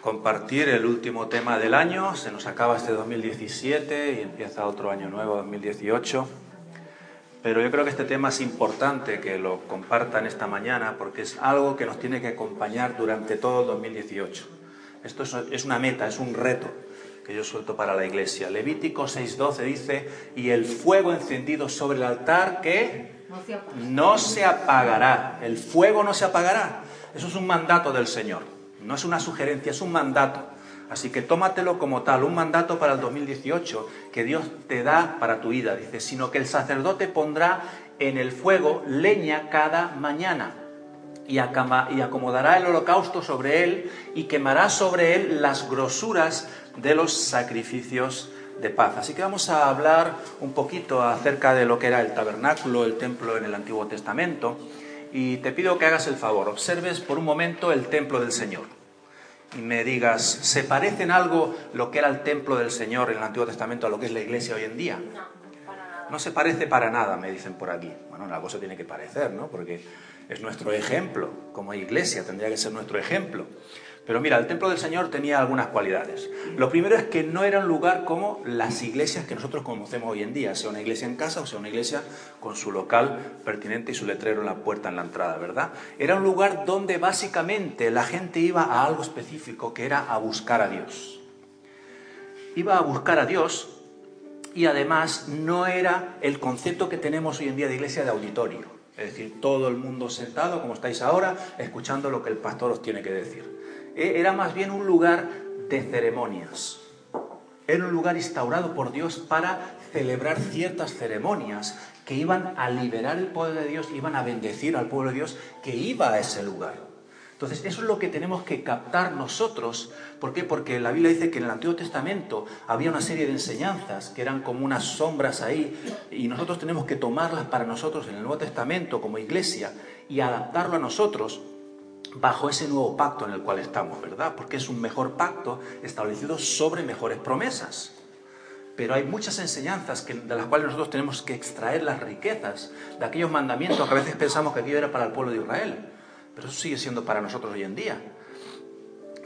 compartir el último tema del año. Se nos acaba este 2017 y empieza otro año nuevo, 2018. Pero yo creo que este tema es importante que lo compartan esta mañana porque es algo que nos tiene que acompañar durante todo el 2018. Esto es una meta, es un reto que yo suelto para la iglesia. Levítico 6.12 dice, y el fuego encendido sobre el altar que no se apagará. El fuego no se apagará. Eso es un mandato del Señor. No es una sugerencia, es un mandato. Así que tómatelo como tal, un mandato para el 2018 que Dios te da para tu vida. Dice, sino que el sacerdote pondrá en el fuego leña cada mañana y acomodará el holocausto sobre él y quemará sobre él las grosuras de los sacrificios de paz. Así que vamos a hablar un poquito acerca de lo que era el tabernáculo, el templo en el Antiguo Testamento. Y te pido que hagas el favor, observes por un momento el templo del Señor. Y me digas, ¿se parece en algo lo que era el templo del Señor en el Antiguo Testamento a lo que es la iglesia hoy en día? No, para nada. No se parece para nada, me dicen por aquí. Bueno, la cosa tiene que parecer, ¿no? Porque es nuestro ejemplo, como iglesia tendría que ser nuestro ejemplo. Pero mira, el templo del Señor tenía algunas cualidades. Lo primero es que no era un lugar como las iglesias que nosotros conocemos hoy en día, sea una iglesia en casa o sea una iglesia con su local pertinente y su letrero en la puerta, en la entrada, ¿verdad? Era un lugar donde básicamente la gente iba a algo específico, que era a buscar a Dios. Iba a buscar a Dios y además no era el concepto que tenemos hoy en día de iglesia de auditorio. Es decir, todo el mundo sentado, como estáis ahora, escuchando lo que el pastor os tiene que decir. E, era más bien un lugar de ceremonias. Era un lugar instaurado por Dios para celebrar ciertas ceremonias que iban a liberar el poder de Dios, iban a bendecir al pueblo de Dios que iba a ese lugar. Entonces, eso es lo que tenemos que captar nosotros. ¿Por qué? Porque la Biblia dice que en el Antiguo Testamento había una serie de enseñanzas que eran como unas sombras ahí, y nosotros tenemos que tomarlas para nosotros en el Nuevo Testamento como iglesia y adaptarlo a nosotros bajo ese nuevo pacto en el cual estamos, ¿verdad? Porque es un mejor pacto establecido sobre mejores promesas. Pero hay muchas enseñanzas de las cuales nosotros tenemos que extraer las riquezas de aquellos mandamientos que a veces pensamos que aquello era para el pueblo de Israel, pero eso sigue siendo para nosotros hoy en día.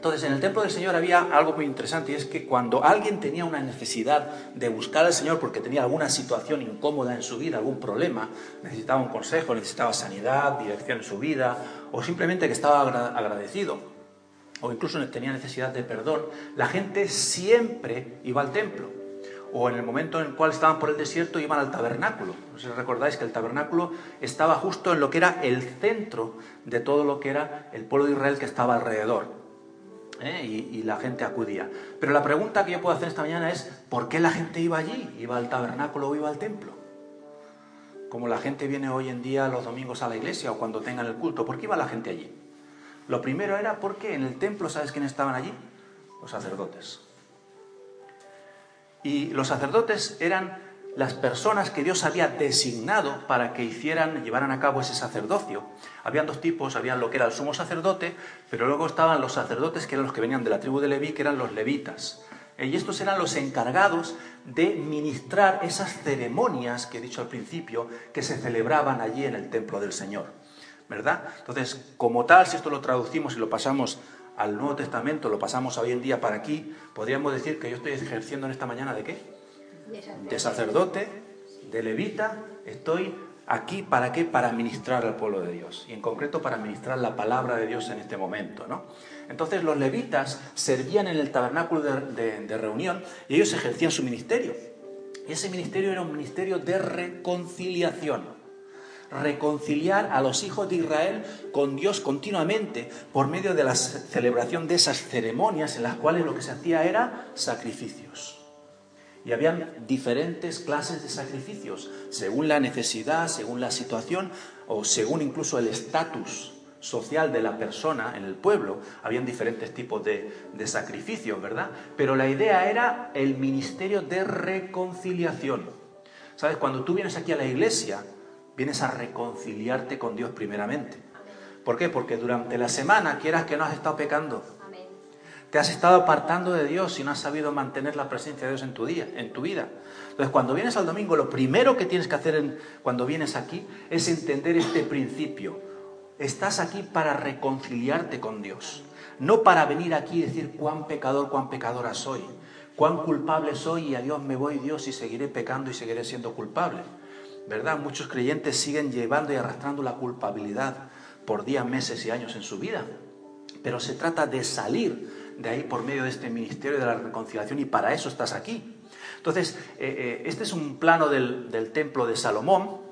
Entonces, en el templo del Señor había algo muy interesante y es que cuando alguien tenía una necesidad de buscar al Señor porque tenía alguna situación incómoda en su vida, algún problema, necesitaba un consejo, necesitaba sanidad, dirección en su vida, o simplemente que estaba agradecido, o incluso tenía necesidad de perdón, la gente siempre iba al templo. O en el momento en el cual estaban por el desierto iban al tabernáculo. No sé si recordáis que el tabernáculo estaba justo en lo que era el centro de todo lo que era el pueblo de Israel que estaba alrededor. ¿Eh? y, la gente acudía. Pero la pregunta que yo puedo hacer esta mañana es, ¿por qué la gente iba allí? ¿Iba al tabernáculo o iba al templo? Como la gente viene hoy en día los domingos a la iglesia o cuando tengan el culto, ¿por qué iba la gente allí? Lo primero era porque en el templo, ¿sabes quiénes estaban allí? Los sacerdotes. Y los sacerdotes eran las personas que Dios había designado para que hicieran, llevaran a cabo ese sacerdocio. Habían dos tipos, había lo que era el sumo sacerdote, pero luego estaban los sacerdotes que eran los que venían de la tribu de Leví, que eran los levitas. Eh, y estos eran los encargados de ministrar esas ceremonias que he dicho al principio, que se celebraban allí en el templo del Señor. ¿Verdad? Entonces, como tal, si esto lo traducimos y lo pasamos al Nuevo Testamento, lo pasamos hoy en día para aquí, podríamos decir que yo estoy ejerciendo en esta mañana de qué? De sacerdote, de levita, estoy aquí para qué? Para ministrar al pueblo de Dios y en concreto para ministrar la palabra de Dios en este momento, ¿no? Entonces los levitas servían en el tabernáculo de, reunión y ellos ejercían su ministerio. Y ese ministerio era un ministerio de reconciliación. Reconciliar a los hijos de Israel con Dios continuamente por medio de la celebración de esas ceremonias en las cuales lo que se hacía era sacrificios. Y habían diferentes clases de sacrificios, según la necesidad, según la situación o según incluso el estatus social de la persona en el pueblo. Habían diferentes tipos de, de sacrificios, ¿verdad? Pero la idea era el ministerio de reconciliación. ¿Sabes? Cuando tú vienes aquí a la iglesia, vienes a reconciliarte con Dios primeramente. ¿Por qué? Porque durante la semana, quieras que no has estado pecando, te has estado apartando de Dios y no has sabido mantener la presencia de Dios en tu día, en tu vida. Entonces, cuando vienes al domingo, lo primero que tienes que hacer cuando vienes aquí es entender este principio. estás aquí para reconciliarte con Dios, no para venir aquí y decir cuán pecador, cuán pecadora soy, cuán culpable soy y a Dios me voy Dios y seguiré pecando y seguiré siendo culpable. ¿Verdad? Muchos creyentes siguen llevando y arrastrando la culpabilidad por días, meses y años en su vida. Pero se trata de salir de ahí por medio de este ministerio de la reconciliación y para eso estás aquí. Entonces, eh, eh, este es un plano del, templo de Salomón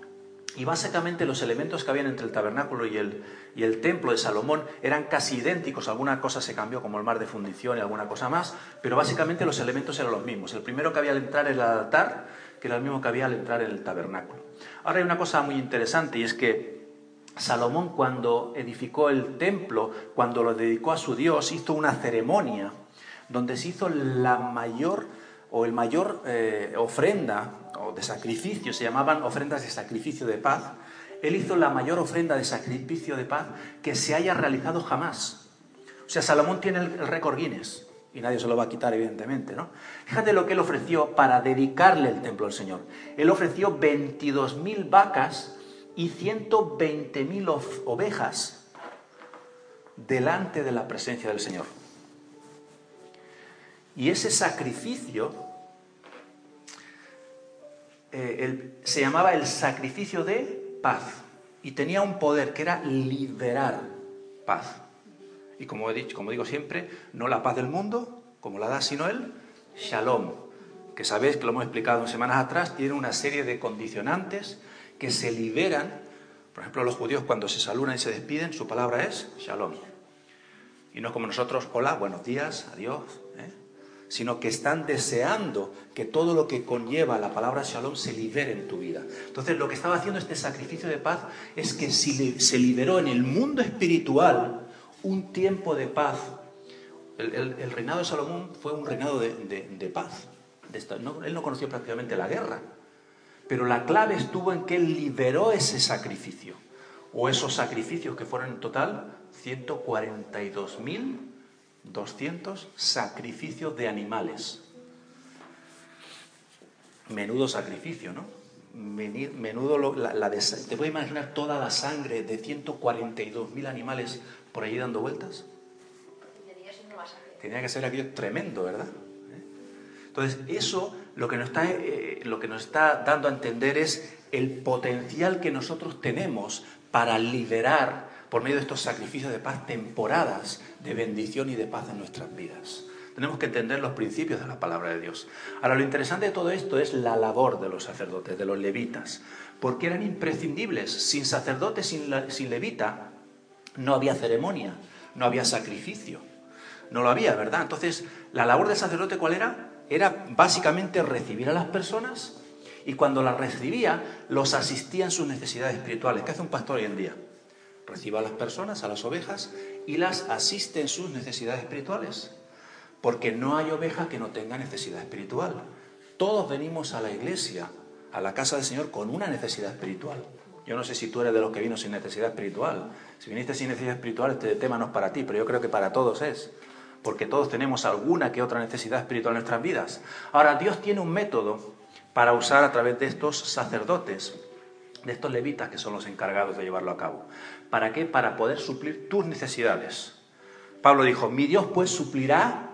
y básicamente los elementos que habían entre el tabernáculo y el, templo de Salomón eran casi idénticos. Alguna cosa se cambió, como el mar de fundición y alguna cosa más, pero básicamente los elementos eran los mismos. El primero que había al entrar era el altar, que era el mismo que había al entrar en el tabernáculo. Ahora hay una cosa muy interesante y es que Salomón cuando edificó el templo, cuando lo dedicó a su Dios, hizo una ceremonia donde se hizo la mayor o el mayor eh, ofrenda o de sacrificio, se llamaban ofrendas de sacrificio de paz, él hizo la mayor ofrenda de sacrificio de paz que se haya realizado jamás. O sea, Salomón tiene el, récord Guinness y nadie se lo va a quitar, evidentemente, ¿no? Fíjate lo que él ofreció para dedicarle el templo al Señor. Él ofreció 22.000 vacas y 120.000 ovejas delante de la presencia del Señor. Y ese sacrificio eh, se llamaba el sacrificio de paz y tenía un poder que era liberar paz. Y como he dicho, como digo siempre, no la paz del mundo, como la da sino el shalom, que sabéis que lo hemos explicado en semanas atrás, tiene una serie de condicionantes que se liberan. Por ejemplo, los judíos cuando se saludan y se despiden, su palabra es shalom. Y no como nosotros, hola, buenos días, adiós, ¿eh? sino que están deseando que todo lo que conlleva la palabra shalom se libere en tu vida. Entonces, lo que estaba haciendo este sacrificio de paz es que si se liberó en el mundo espiritual un tiempo de paz. El, reinado de Salomón fue un reinado de, paz. él no conoció prácticamente la guerra. Pero la clave estuvo en que él liberó ese sacrificio, o esos sacrificios que fueron en total 142.200 sacrificios de animales. Menudo sacrificio, ¿no? Menudo la, te puedes imaginar toda la sangre de 142.000 animales por allí dando vueltas. Tenía que ser aquello tremendo, ¿verdad? Entonces, eso lo que, nos está, eh, lo que nos está dando a entender es el potencial que nosotros tenemos para liberar por medio de estos sacrificios de paz temporadas de bendición y de paz en nuestras vidas. Tenemos que entender los principios de la palabra de Dios. Ahora, lo interesante de todo esto es la labor de los sacerdotes, de los levitas, porque eran imprescindibles. Sin sacerdote, sin, sin levita, no había ceremonia, no había sacrificio. No lo había, ¿verdad? Entonces, la labor del sacerdote, ¿cuál era? Era básicamente recibir a las personas y cuando las recibía los asistía en sus necesidades espirituales. ¿Qué hace un pastor hoy en día? Recibe a las personas, a las ovejas, y las asiste en sus necesidades espirituales. Porque no hay oveja que no tenga necesidad espiritual. Todos venimos a la iglesia, a la casa del Señor, con una necesidad espiritual. Yo no sé si tú eres de los que vino sin necesidad espiritual. Si viniste sin necesidad espiritual, este tema no es para ti, pero yo creo que para todos es porque todos tenemos alguna que otra necesidad espiritual en nuestras vidas. Ahora, Dios tiene un método para usar a través de estos sacerdotes, de estos levitas que son los encargados de llevarlo a cabo. ¿Para qué? Para poder suplir tus necesidades. Pablo dijo, mi Dios pues suplirá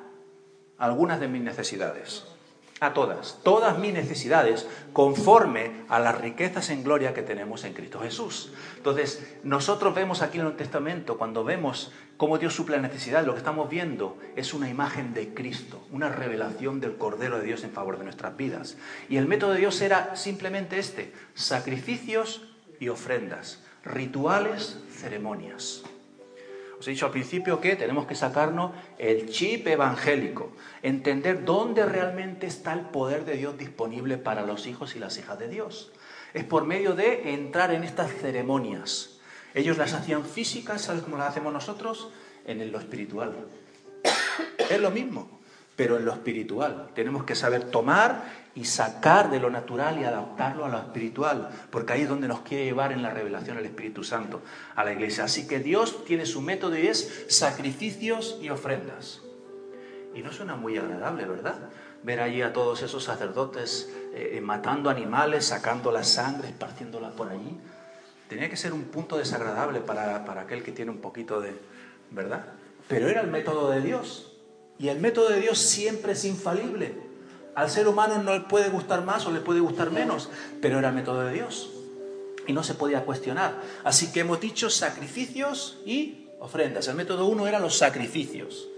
algunas de mis necesidades a todas, todas mis necesidades, conforme a las riquezas en gloria que tenemos en Cristo Jesús. Entonces, nosotros vemos aquí en el Testamento, cuando vemos cómo Dios suple la necesidad, lo que estamos viendo es una imagen de Cristo, una revelación del Cordero de Dios en favor de nuestras vidas. Y el método de Dios era simplemente este, sacrificios y ofrendas, rituales, ceremonias. Os he dicho al principio que tenemos que sacarnos el chip evangélico, entender dónde realmente está el poder de Dios disponible para los hijos y las hijas de Dios. Es por medio de entrar en estas ceremonias. Ellos las hacían físicas, ¿sabes cómo las hacemos nosotros? En lo espiritual. Es lo mismo pero en lo espiritual. Tenemos que saber tomar y sacar de lo natural y adaptarlo a lo espiritual, porque ahí es donde nos quiere llevar en la revelación el Espíritu Santo a la iglesia. Así que Dios tiene su método y es sacrificios y ofrendas. Y no suena muy agradable, ¿verdad? Ver allí a todos esos sacerdotes eh, eh, matando animales, sacando la sangre, esparciéndola por allí. tenía que ser un punto desagradable para, para aquel que tiene un poquito de... ¿verdad? Pero era el método de Dios. Y el método de Dios siempre es infalible. Al ser humano no le puede gustar más o le puede gustar menos, pero era método de Dios. Y no se podía cuestionar. Así que hemos dicho sacrificios y ofrendas. El método uno era los sacrificios.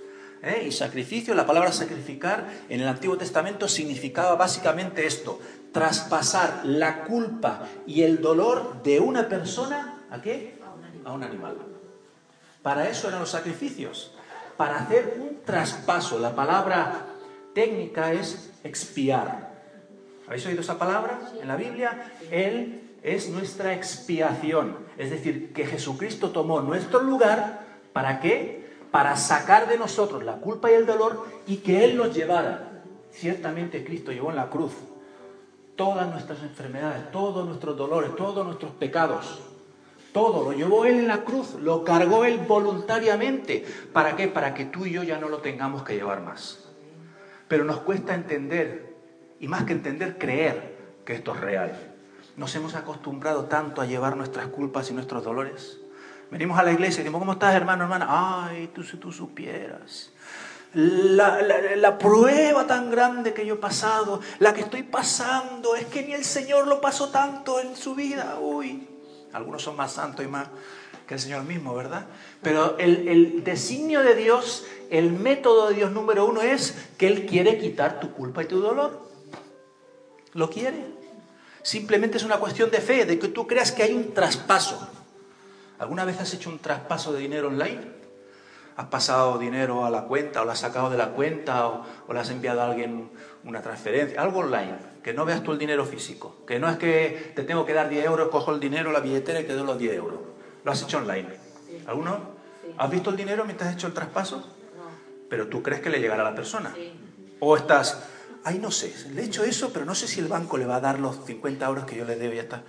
¿eh? Y sacrificio, la palabra sacrificar en el Antiguo Testamento significaba básicamente esto, traspasar la culpa y el dolor de una persona a qué? A un animal. Para eso eran los sacrificios, para hacer un traspaso. La palabra técnica es expiar. ¿Habéis oído esa palabra en la Biblia? Él es nuestra expiación. Es decir, que Jesucristo tomó nuestro lugar. ¿Para qué? Para sacar de nosotros la culpa y el dolor y que Él nos llevara. Ciertamente Cristo llevó en la cruz todas nuestras enfermedades, todos nuestros dolores, todos nuestros pecados. Todo lo llevó Él en la cruz, lo cargó Él voluntariamente. ¿Para qué? Para que tú y yo ya no lo tengamos que llevar más. Pero nos cuesta entender, y más que entender, creer que esto es real. Nos hemos acostumbrado tanto a llevar nuestras culpas y nuestros dolores. Venimos a la iglesia y decimos, ¿cómo estás hermano, hermana? Ay, tú si tú supieras. La, la, prueba tan grande que yo he pasado, la que estoy pasando, es que ni el Señor lo pasó tanto en su vida. Uy, algunos son más santos y más que el Señor mismo, ¿verdad? Pero el, el designio de Dios, el método de Dios número uno es que Él quiere quitar tu culpa y tu dolor. Lo quiere. Simplemente es una cuestión de fe, de que tú creas que hay un traspaso. ¿Alguna vez has hecho un traspaso de dinero online? has pasado dinero a la cuenta o lo has sacado de la cuenta o, le has enviado a alguien una transferencia, algo online, que no veas tú el dinero físico, que no es que te tengo que dar 10 euros, cojo el dinero, la billetera y te doy los 10 euros. Lo has hecho online. ¿Alguno? ¿Has visto el dinero mientras has hecho el traspaso? Pero tú crees que le llegará a la persona. O estás, ay, no sé, le he hecho eso, pero no sé si el banco le va a dar los 50 euros que yo le debo y ya está.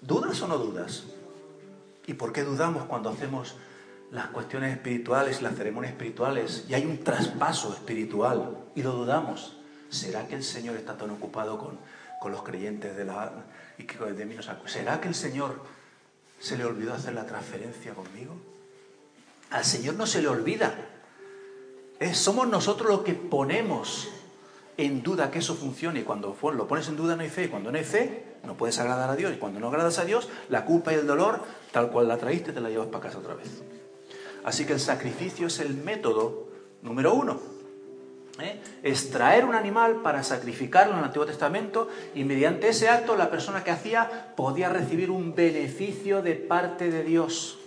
¿Dudas o no dudas? ¿Y por qué dudamos cuando hacemos las cuestiones espirituales, las ceremonias espirituales, y hay un traspaso espiritual, y lo dudamos. ¿Será que el Señor está tan ocupado con, con los creyentes de la y que de mí ¿Será que el Señor se le olvidó hacer la transferencia conmigo? Al Señor no se le olvida. somos nosotros los que ponemos en duda que eso funcione. Y cuando lo pones en duda no hay fe. cuando no hay fe, no puedes agradar a Dios. Y cuando no agradas a Dios, la culpa y el dolor, tal cual la traíste, te la llevas para casa otra vez. Así que el sacrificio es el método número uno. ¿Eh? Extraer un animal para sacrificarlo en el Antiguo Testamento y mediante ese acto la persona que hacía podía recibir un beneficio de parte de Dios.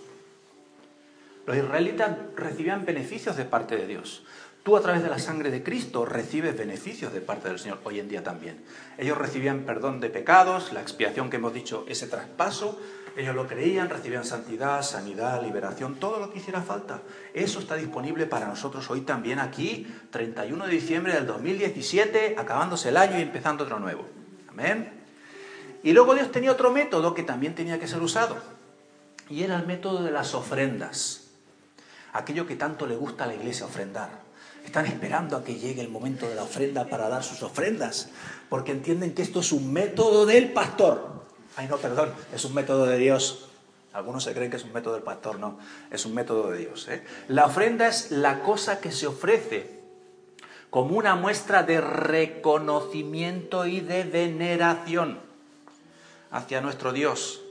Los israelitas recibían beneficios de parte de Dios. Tú a través de la sangre de Cristo recibes beneficios de parte del Señor hoy en día también. Ellos recibían perdón de pecados, la expiación que hemos dicho, ese traspaso, ellos lo creían, recibían santidad, sanidad, liberación, todo lo que hiciera falta. Eso está disponible para nosotros hoy también aquí, 31 de diciembre del 2017, acabándose el año y empezando otro nuevo. Amén. Y luego Dios tenía otro método que también tenía que ser usado. Y era el método de las ofrendas. Aquello que tanto le gusta a la iglesia ofrendar. Están esperando a que llegue el momento de la ofrenda para dar sus ofrendas, porque entienden que esto es un método del pastor. Ay, no, perdón, es un método de Dios. Algunos se creen que es un método del pastor, no, es un método de Dios. ¿eh? La ofrenda es la cosa que se ofrece como una muestra de reconocimiento y de veneración hacia nuestro Dios.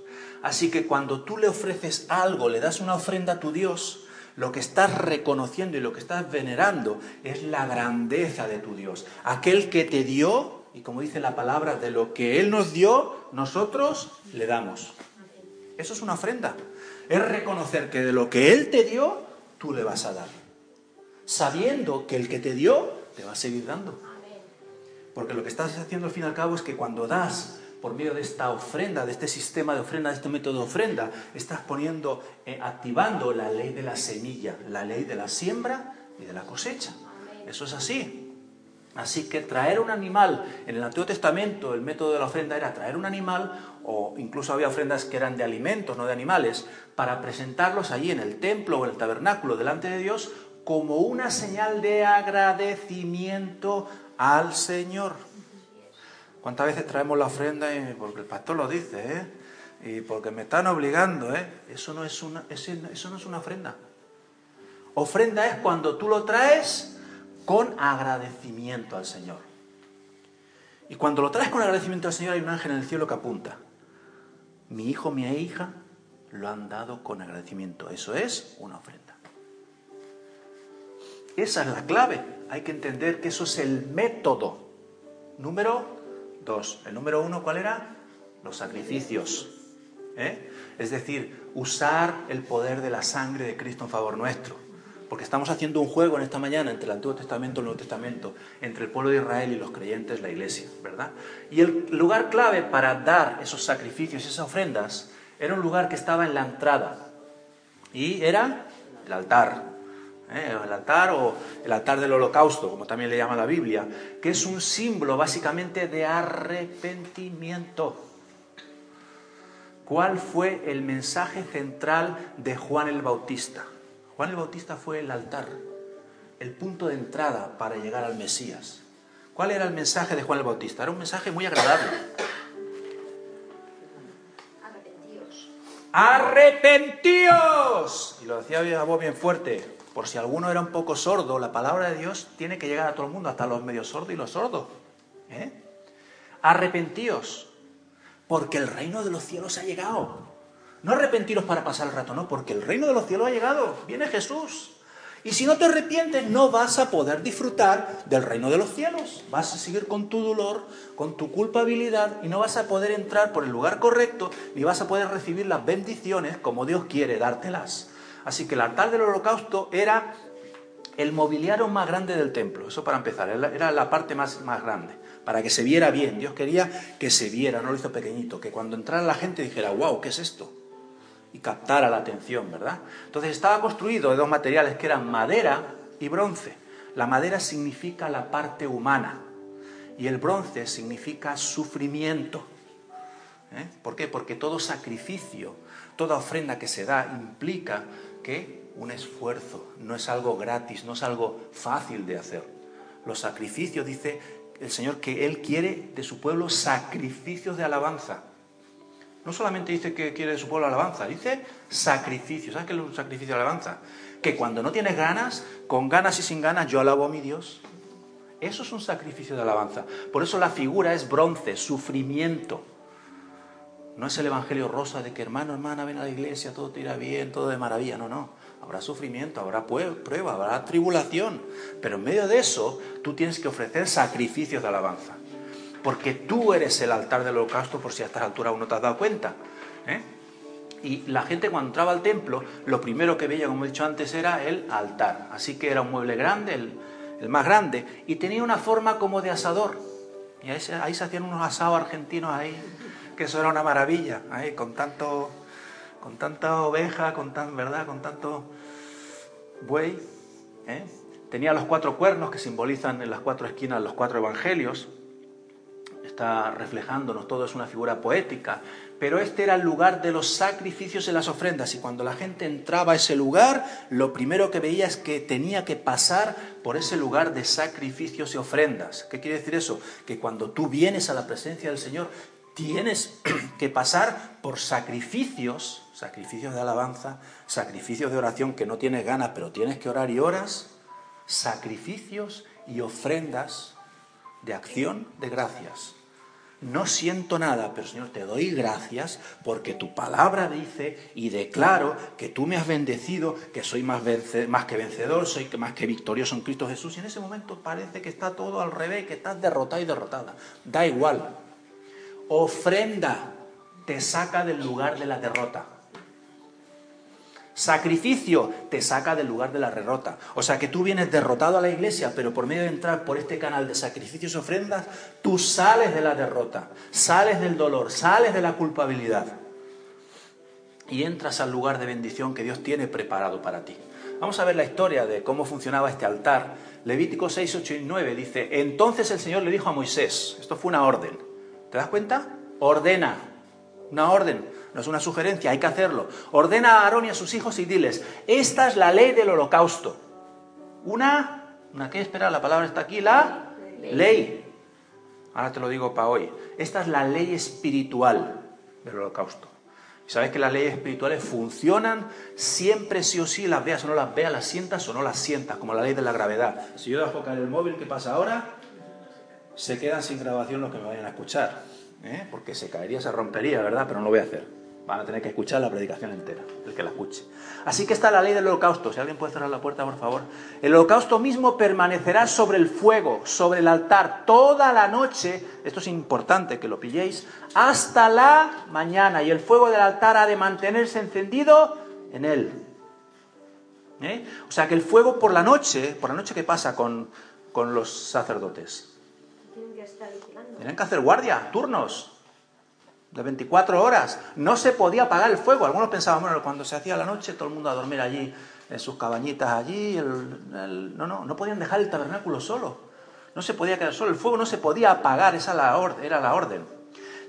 Así que cuando tú le ofreces algo, le das una ofrenda a tu Dios, lo que estás reconociendo y lo que estás venerando es la grandeza de tu Dios. Aquel que te dio y como dice la palabra, de lo que Él nos dio, nosotros le damos. Eso es una ofrenda. Es reconocer que de lo que Él te dio, tú le vas a dar. Sabiendo que el que te dio, te va a seguir dando. Porque lo que estás haciendo al fin y al cabo es que cuando das por medio de esta ofrenda, de este sistema de ofrenda, de este método de ofrenda, estás poniendo, eh, activando la ley de la semilla, la ley de la siembra y de la cosecha. Eso es así. Así que traer un animal, en el Antiguo Testamento el método de la ofrenda era traer un animal, o incluso había ofrendas que eran de alimentos, no de animales, para presentarlos allí en el templo o en el tabernáculo delante de Dios como una señal de agradecimiento al Señor. ¿Cuántas veces traemos la ofrenda? Porque el pastor lo dice, ¿eh? y porque me están obligando, ¿eh? Eso no es una, eso no es una ofrenda. Ofrenda es cuando tú lo traes con agradecimiento al Señor. Y cuando lo traes con agradecimiento al Señor hay un ángel en el cielo que apunta. Mi hijo, mi hija lo han dado con agradecimiento. Eso es una ofrenda. Esa es la clave. Hay que entender que eso es el método. Número dos. El número uno, ¿cuál era? Los sacrificios. ¿Eh? Es decir, usar el poder de la sangre de Cristo en favor nuestro. Porque estamos haciendo un juego en esta mañana entre el Antiguo Testamento y el Nuevo Testamento, entre el pueblo de Israel y los creyentes, la iglesia, ¿verdad? Y el lugar clave para dar esos sacrificios y esas ofrendas era un lugar que estaba en la entrada. Y era el altar. ¿eh? El altar o el altar del holocausto, como también le llama la Biblia, que es un símbolo básicamente de arrepentimiento. ¿Cuál fue el mensaje central de Juan el Bautista? Juan el Bautista fue el altar, el punto de entrada para llegar al Mesías. ¿Cuál era el mensaje de Juan el Bautista? Era un mensaje muy agradable. Arrepentíos. Arrepentíos. Y lo decía a voz bien fuerte. Por si alguno era un poco sordo, la palabra de Dios tiene que llegar a todo el mundo, hasta los medio sordos y los sordos. ¿Eh? Arrepentíos, porque el reino de los cielos ha llegado. No arrepentiros para pasar el rato, no, porque el reino de los cielos ha llegado, viene Jesús. Y si no te arrepientes, no vas a poder disfrutar del reino de los cielos. Vas a seguir con tu dolor, con tu culpabilidad y no vas a poder entrar por el lugar correcto ni vas a poder recibir las bendiciones como Dios quiere dártelas. Así que el altar del holocausto era el mobiliario más grande del templo. Eso para empezar, era la parte más, más grande para que se viera bien. Dios quería que se viera, no lo hizo pequeñito, que cuando entrara la gente dijera, wow, ¿qué es esto? Y captara la atención, ¿verdad? Entonces estaba construido de dos materiales que eran madera y bronce. La madera significa la parte humana y el bronce significa sufrimiento. ¿Eh? ¿Por qué? Porque todo sacrificio, toda ofrenda que se da implica que un esfuerzo, no es algo gratis, no es algo fácil de hacer. Los sacrificios, dice el Señor, que Él quiere de su pueblo sacrificios de alabanza. No solamente dice que quiere su pueblo alabanza, dice sacrificio. ¿Sabes qué es un sacrificio de alabanza? Que cuando no tienes ganas, con ganas y sin ganas, yo alabo a mi Dios. Eso es un sacrificio de alabanza. Por eso la figura es bronce, sufrimiento. No es el evangelio rosa de que hermano, hermana, ven a la iglesia, todo te irá bien, todo de maravilla. No, no. Habrá sufrimiento, habrá prueba, habrá tribulación. Pero en medio de eso, tú tienes que ofrecer sacrificios de alabanza porque tú eres el altar del holocausto por si a estas alturas aún no te has dado cuenta. ¿eh? Y la gente cuando entraba al templo, lo primero que veía, como he dicho antes, era el altar. Así que era un mueble grande, el, más grande, y tenía una forma como de asador. Y ahí, se hacían unos asados argentinos ahí, que eso era una maravilla, ahí, con tanto, con tanta oveja, con tan, ¿verdad? Con tanto buey. ¿eh? Tenía los cuatro cuernos que simbolizan en las cuatro esquinas los cuatro evangelios está reflejándonos, todo es una figura poética, pero este era el lugar de los sacrificios y las ofrendas y cuando la gente entraba a ese lugar, lo primero que veía es que tenía que pasar por ese lugar de sacrificios y ofrendas. ¿Qué quiere decir eso? Que cuando tú vienes a la presencia del Señor, tienes que pasar por sacrificios, sacrificios de alabanza, sacrificios de oración que no tienes ganas, pero tienes que orar y oras, sacrificios y ofrendas de acción de gracias. No siento nada, pero Señor, te doy gracias porque tu palabra dice y declaro que tú me has bendecido, que soy más, que vencedor, soy más que victorioso en Cristo Jesús. Y en ese momento parece que está todo al revés, que estás derrotado y derrotada. Da igual. Ofrenda te saca del lugar de la derrota. Sacrificio te saca del lugar de la derrota. O sea que tú vienes derrotado a la iglesia, pero por medio de entrar por este canal de sacrificios y ofrendas, tú sales de la derrota, sales del dolor, sales de la culpabilidad y entras al lugar de bendición que Dios tiene preparado para ti. Vamos a ver la historia de cómo funcionaba este altar. Levítico 6, 8 y 9 dice, entonces el Señor le dijo a Moisés, esto fue una orden, ¿te das cuenta? Ordena, una orden no es una sugerencia, hay que hacerlo. Ordena a Aarón y a sus hijos y diles, esta es la ley del holocausto. Una, ¿una qué? Espera, la palabra está aquí, la ley. Ahora te lo digo para hoy. Esta es la ley espiritual del holocausto. Sabéis que las leyes espirituales funcionan siempre sí o sí, las veas o no las veas, las sientas o no las sientas, como la ley de la gravedad. Si yo dejo caer el móvil, ¿qué pasa ahora? Se quedan sin grabación los que me vayan a escuchar, ¿eh? porque se caería, se rompería, ¿verdad? Pero no lo voy a hacer. Van a tener que escuchar la predicación entera, el que la escuche. Así que está la ley del holocausto. Si alguien puede cerrar la puerta, por favor. El holocausto mismo permanecerá sobre el fuego, sobre el altar, toda la noche. Esto es importante que lo pilléis. Hasta la mañana. Y el fuego del altar ha de mantenerse encendido en él. ¿Eh? O sea que el fuego por la noche, por la noche, ¿qué pasa con, con los sacerdotes? Tienen que estar vigilando. Tienen que hacer guardia, turnos de 24 horas. No se podía apagar el fuego. Algunos pensaban, bueno, cuando se hacía la noche, todo el mundo a dormir allí, en sus cabañitas allí. No, no, no podían dejar el tabernáculo solo. No se podía quedar solo. El fuego no se podía apagar, esa era la orden.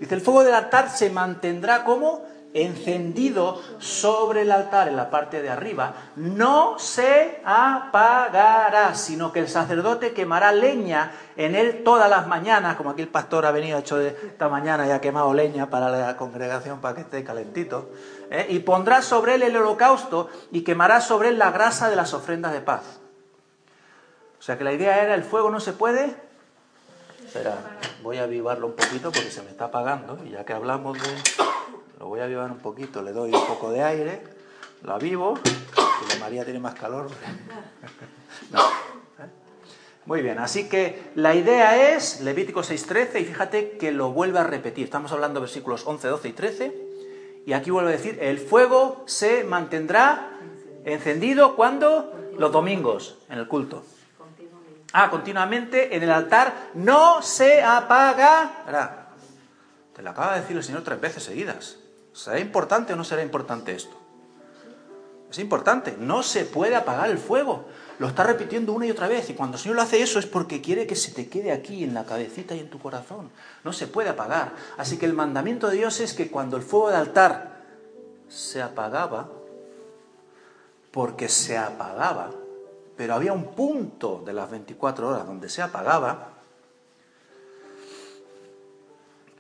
Dice, el fuego del altar se mantendrá como encendido sobre el altar en la parte de arriba, no se apagará, sino que el sacerdote quemará leña en él todas las mañanas, como aquí el pastor ha venido hecho esta mañana y ha quemado leña para la congregación para que esté calentito, ¿eh? y pondrá sobre él el holocausto y quemará sobre él la grasa de las ofrendas de paz. O sea que la idea era el fuego no se puede. Espera, voy a avivarlo un poquito porque se me está apagando y ya que hablamos de lo voy a avivar un poquito, le doy un poco de aire, lo avivo, y la María tiene más calor. ¿Eh? Muy bien, así que la idea es Levítico 6.13 y fíjate que lo vuelve a repetir. Estamos hablando de versículos 11, 12 y 13 y aquí vuelve a decir, el fuego se mantendrá encendido cuando los domingos en el culto. Ah, continuamente en el altar no se apaga. Te lo acaba de decir el Señor tres veces seguidas. ¿Será importante o no será importante esto? Es importante, no se puede apagar el fuego. Lo está repitiendo una y otra vez y cuando el Señor lo hace eso es porque quiere que se te quede aquí en la cabecita y en tu corazón. No se puede apagar. Así que el mandamiento de Dios es que cuando el fuego del altar se apagaba, porque se apagaba, pero había un punto de las 24 horas donde se apagaba,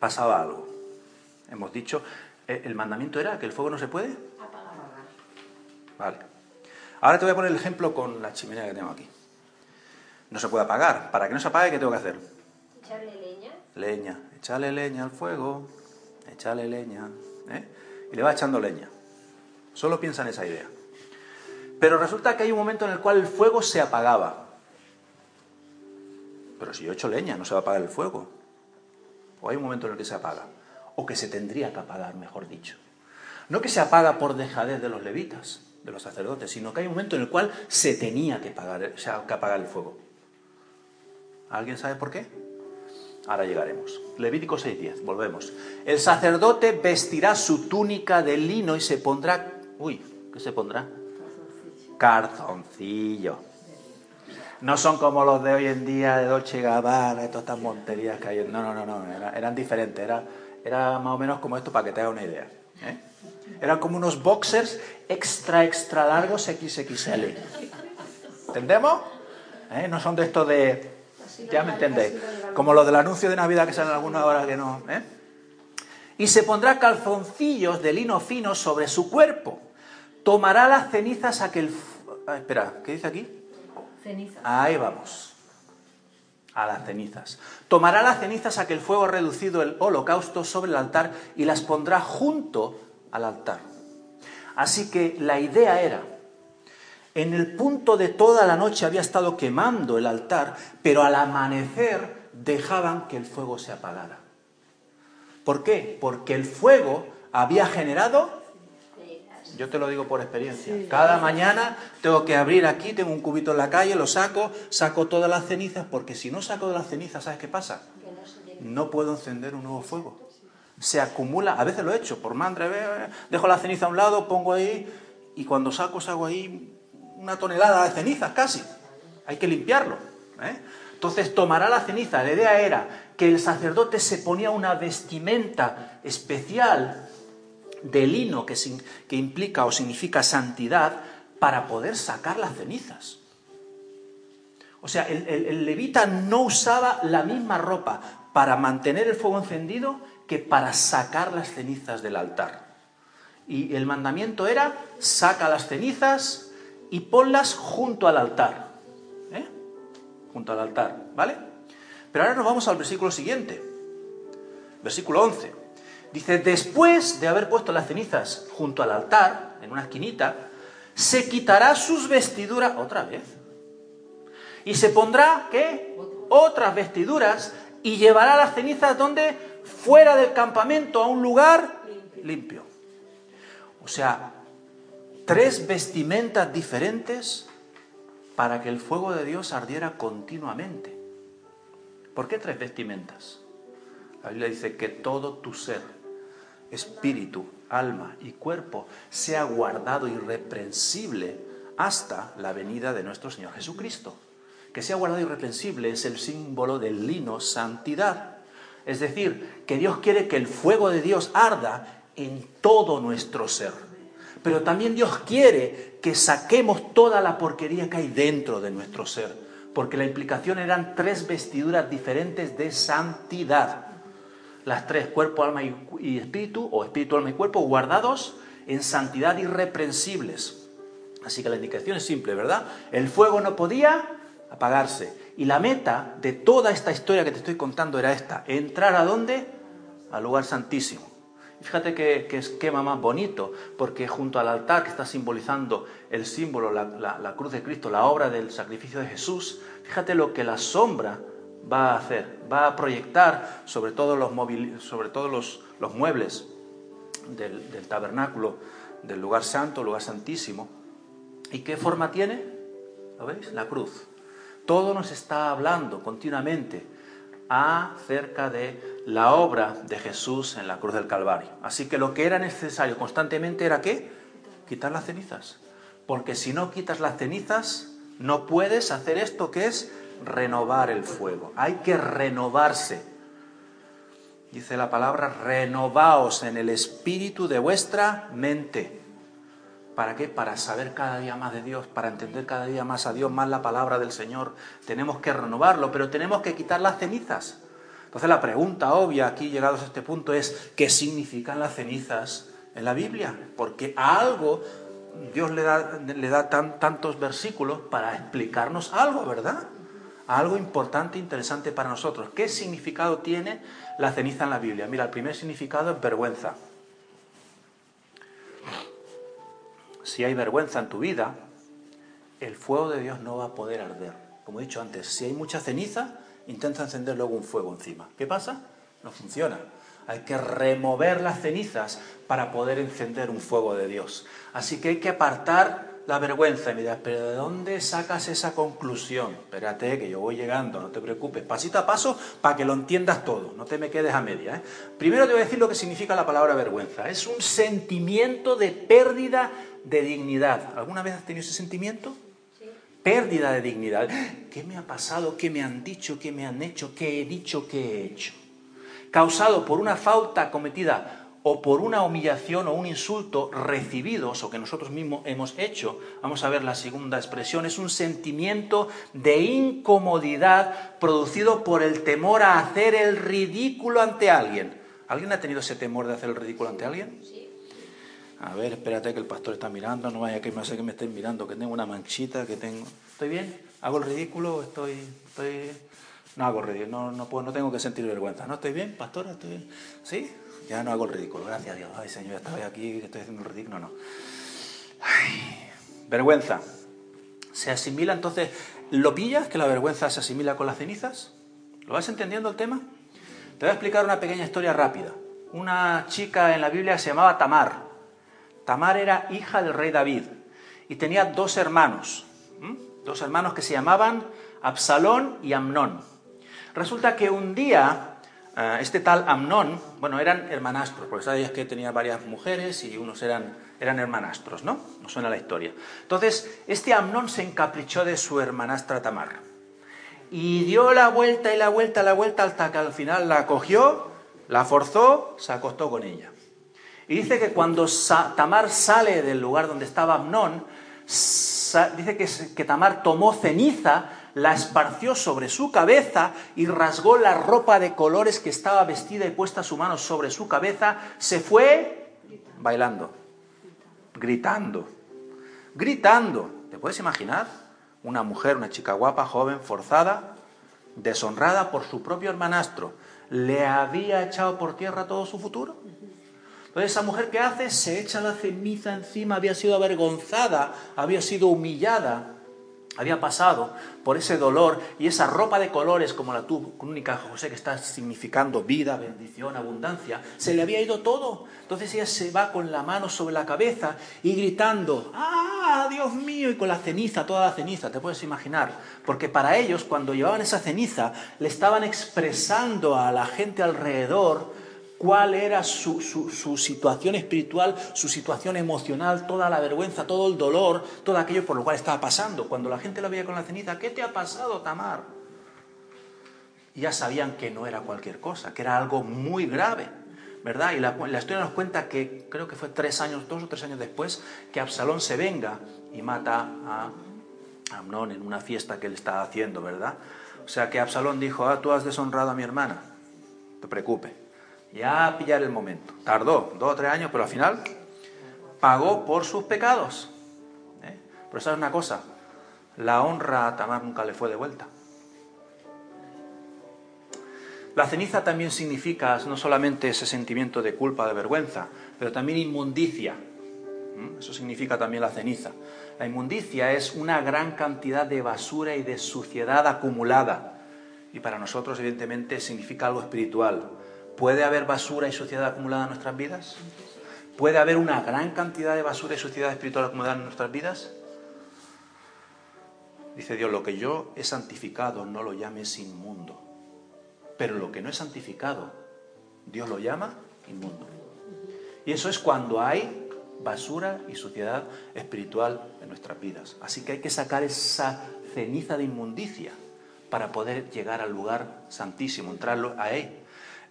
pasaba algo. Hemos dicho, ¿El mandamiento era que el fuego no se puede? Apagar. Vale. Ahora te voy a poner el ejemplo con la chimenea que tengo aquí. No se puede apagar. Para que no se apague, ¿qué tengo que hacer? Echarle leña. Leña. Echarle leña al fuego. Echarle leña. ¿eh? Y le va echando leña. Solo piensa en esa idea. Pero resulta que hay un momento en el cual el fuego se apagaba. Pero si yo echo leña, no se va a apagar el fuego. O hay un momento en el que se apaga o que se tendría que apagar, mejor dicho. No que se apaga por dejadez de los levitas, de los sacerdotes, sino que hay un momento en el cual se tenía que, que apagar el fuego. ¿Alguien sabe por qué? Ahora llegaremos. Levítico 6.10, volvemos. El sacerdote vestirá su túnica de lino y se pondrá... Uy, ¿qué se pondrá? Carzoncillo. No son como los de hoy en día de Dolce Gabbana, todas estas monterías que hay. No, no, no, no, eran diferentes. Era era más o menos como esto para que te haga una idea. ¿eh? Eran como unos boxers extra, extra largos XXL. ¿Entendemos? ¿Eh? No son de estos de... Ya me entendéis. Como los del anuncio de Navidad que salen alguna hora que no... ¿eh? Y se pondrá calzoncillos de lino fino sobre su cuerpo. Tomará las cenizas a que el... Ah, espera, ¿qué dice aquí? Cenizas. Ahí vamos a las cenizas. Tomará las cenizas a que el fuego ha reducido el holocausto sobre el altar y las pondrá junto al altar. Así que la idea era, en el punto de toda la noche había estado quemando el altar, pero al amanecer dejaban que el fuego se apagara. ¿Por qué? Porque el fuego había generado yo te lo digo por experiencia. Cada mañana tengo que abrir aquí, tengo un cubito en la calle, lo saco, saco todas las cenizas, porque si no saco de las cenizas, ¿sabes qué pasa? No puedo encender un nuevo fuego. Se acumula, a veces lo he hecho, por mandre, dejo la ceniza a un lado, pongo ahí, y cuando saco, saco ahí una tonelada de cenizas casi. Hay que limpiarlo. ¿eh? Entonces tomará la ceniza. La idea era que el sacerdote se ponía una vestimenta especial de lino que, que implica o significa santidad para poder sacar las cenizas. O sea, el, levita no usaba la misma ropa para mantener el fuego encendido que para sacar las cenizas del altar. Y el mandamiento era, saca las cenizas y ponlas junto al altar. ¿eh? Junto al altar, ¿vale? Pero ahora nos vamos al versículo siguiente. Versículo 11. Dice, después de haber puesto las cenizas junto al altar, en una esquinita, se quitará sus vestiduras otra vez. Y se pondrá, ¿qué? Otras vestiduras y llevará las cenizas donde? Fuera del campamento, a un lugar limpio. O sea, tres vestimentas diferentes para que el fuego de Dios ardiera continuamente. ¿Por qué tres vestimentas? La Biblia dice que todo tu ser, espíritu, alma y cuerpo sea guardado irreprensible hasta la venida de nuestro Señor Jesucristo. Que sea guardado irreprensible es el símbolo del lino santidad. Es decir, que Dios quiere que el fuego de Dios arda en todo nuestro ser. Pero también Dios quiere que saquemos toda la porquería que hay dentro de nuestro ser. Porque la implicación eran tres vestiduras diferentes de santidad las tres, cuerpo, alma y, espíritu, o espíritu, alma y cuerpo, guardados en santidad irreprensibles. Así que la indicación es simple, ¿verdad? El fuego no podía apagarse. Y la meta de toda esta historia que te estoy contando era esta, entrar a dónde? Al lugar santísimo. Fíjate qué, esquema más bonito, porque junto al altar que está simbolizando el símbolo, la cruz de Cristo, la obra del sacrificio de Jesús, fíjate lo que la sombra va a hacer, va a proyectar sobre todos los, sobre todos los, muebles del, del, tabernáculo, del lugar santo, lugar santísimo. ¿Y qué forma tiene? ¿Lo veis? La cruz. Todo nos está hablando continuamente acerca de la obra de Jesús en la cruz del Calvario. Así que lo que era necesario constantemente era qué? Quitar las cenizas. Porque si no quitas las cenizas, no puedes hacer esto que es renovar el fuego. Hay que renovarse. Dice la palabra, renovaos en el espíritu de vuestra mente. ¿Para qué? Para saber cada día más de Dios, para entender cada día más a Dios, más la palabra del Señor. Tenemos que renovarlo, pero tenemos que quitar las cenizas. Entonces la pregunta obvia aquí llegados a este punto es, ¿qué significan las cenizas en la Biblia? Porque a algo Dios le da, le da tantos versículos para explicarnos algo, ¿verdad? Algo importante e interesante para nosotros. ¿Qué significado tiene la ceniza en la Biblia? Mira, el primer significado es vergüenza. Si hay vergüenza en tu vida, el fuego de Dios no va a poder arder. Como he dicho antes, si hay mucha ceniza, intenta encender luego un fuego encima. ¿Qué pasa? No funciona. Hay que remover las cenizas para poder encender un fuego de Dios. Así que hay que apartar la vergüenza y me dirás, pero ¿de dónde sacas esa conclusión? Espérate, que yo voy llegando, no te preocupes, pasito a paso para que lo entiendas todo, no te me quedes a media. ¿eh? Primero te voy a decir lo que significa la palabra vergüenza. Es un sentimiento de pérdida de dignidad. ¿Alguna vez has tenido ese sentimiento? Sí. Pérdida de dignidad. ¿Qué me ha pasado? ¿Qué me han dicho? ¿Qué me han hecho? ¿Qué he dicho? ¿Qué he hecho? Causado por una falta cometida o por una humillación o un insulto recibidos o que nosotros mismos hemos hecho, vamos a ver la segunda expresión, es un sentimiento de incomodidad producido por el temor a hacer el ridículo ante alguien. ¿Alguien ha tenido ese temor de hacer el ridículo ante alguien? Sí. A ver, espérate que el pastor está mirando, no vaya que me hace que me estén mirando, que tengo una manchita, que tengo... ¿Estoy bien? ¿Hago el ridículo? ¿Estoy...? estoy... No hago ridículo, no, no, puedo, no tengo que sentir vergüenza. ¿No estoy bien, pastora? ¿Estoy bien? ¿Sí? Ya no hago el ridículo, gracias a Dios. Ay, Señor, estaba aquí, estoy haciendo el ridículo. No, no. Vergüenza. ¿Se asimila entonces? ¿Lo pillas que la vergüenza se asimila con las cenizas? ¿Lo vas entendiendo el tema? Te voy a explicar una pequeña historia rápida. Una chica en la Biblia se llamaba Tamar. Tamar era hija del rey David y tenía dos hermanos. Dos hermanos que se llamaban Absalón y Amnón. Resulta que un día Ah, este tal Amnón, bueno, eran hermanastros, porque sabéis que tenía varias mujeres y unos eran, eran hermanastros, ¿no? No suena la historia. Entonces, este Amnón se encaprichó de su hermanastra Tamar. Y dio la vuelta y la vuelta, la vuelta, hasta que al final la cogió, la forzó, se acostó con ella. Y dice que cuando Tamar sale del lugar donde estaba Amnón, dice que, que Tamar tomó ceniza la esparció sobre su cabeza y rasgó la ropa de colores que estaba vestida y puesta su mano sobre su cabeza, se fue bailando. gritando, gritando. ¿Te puedes imaginar? Una mujer, una chica guapa, joven, forzada, deshonrada por su propio hermanastro, le había echado por tierra todo su futuro. Entonces esa mujer que hace se echa la ceniza encima, había sido avergonzada, había sido humillada, había pasado por ese dolor y esa ropa de colores como la túnica José que está significando vida, bendición, abundancia, se le había ido todo. Entonces ella se va con la mano sobre la cabeza y gritando, ¡ah, Dios mío! Y con la ceniza, toda la ceniza, te puedes imaginar. Porque para ellos cuando llevaban esa ceniza le estaban expresando a la gente alrededor cuál era su, situación espiritual, su situación emocional, toda la vergüenza, todo el dolor, todo aquello por lo cual estaba pasando. Cuando la gente lo veía con la ceniza, ¿qué te ha pasado, Tamar? Ya sabían que no era cualquier cosa, que era algo muy grave, ¿verdad? Y la, la historia nos cuenta que creo que fue tres años, dos o tres años después, que Absalón se venga y mata a Amnón en una fiesta que él estaba haciendo, ¿verdad? O sea que Absalón dijo, ah, tú has deshonrado a mi hermana, te preocupes ya a pillar el momento. Tardó dos o tres años, pero al final pagó por sus pecados. ¿eh? Pero sabes una cosa, la honra a Tamar nunca le fue de vuelta. La ceniza también significa no solamente ese sentimiento de culpa, de vergüenza, pero también inmundicia. Eso significa también la ceniza. La inmundicia es una gran cantidad de basura y de suciedad acumulada. Y para nosotros, evidentemente, significa algo espiritual. ¿Puede haber basura y suciedad acumulada en nuestras vidas? ¿Puede haber una gran cantidad de basura y suciedad espiritual acumulada en nuestras vidas? Dice Dios, lo que yo he santificado no lo llames inmundo, pero lo que no es santificado, Dios lo llama inmundo. Y eso es cuando hay basura y suciedad espiritual en nuestras vidas. Así que hay que sacar esa ceniza de inmundicia para poder llegar al lugar santísimo, entrarlo a Él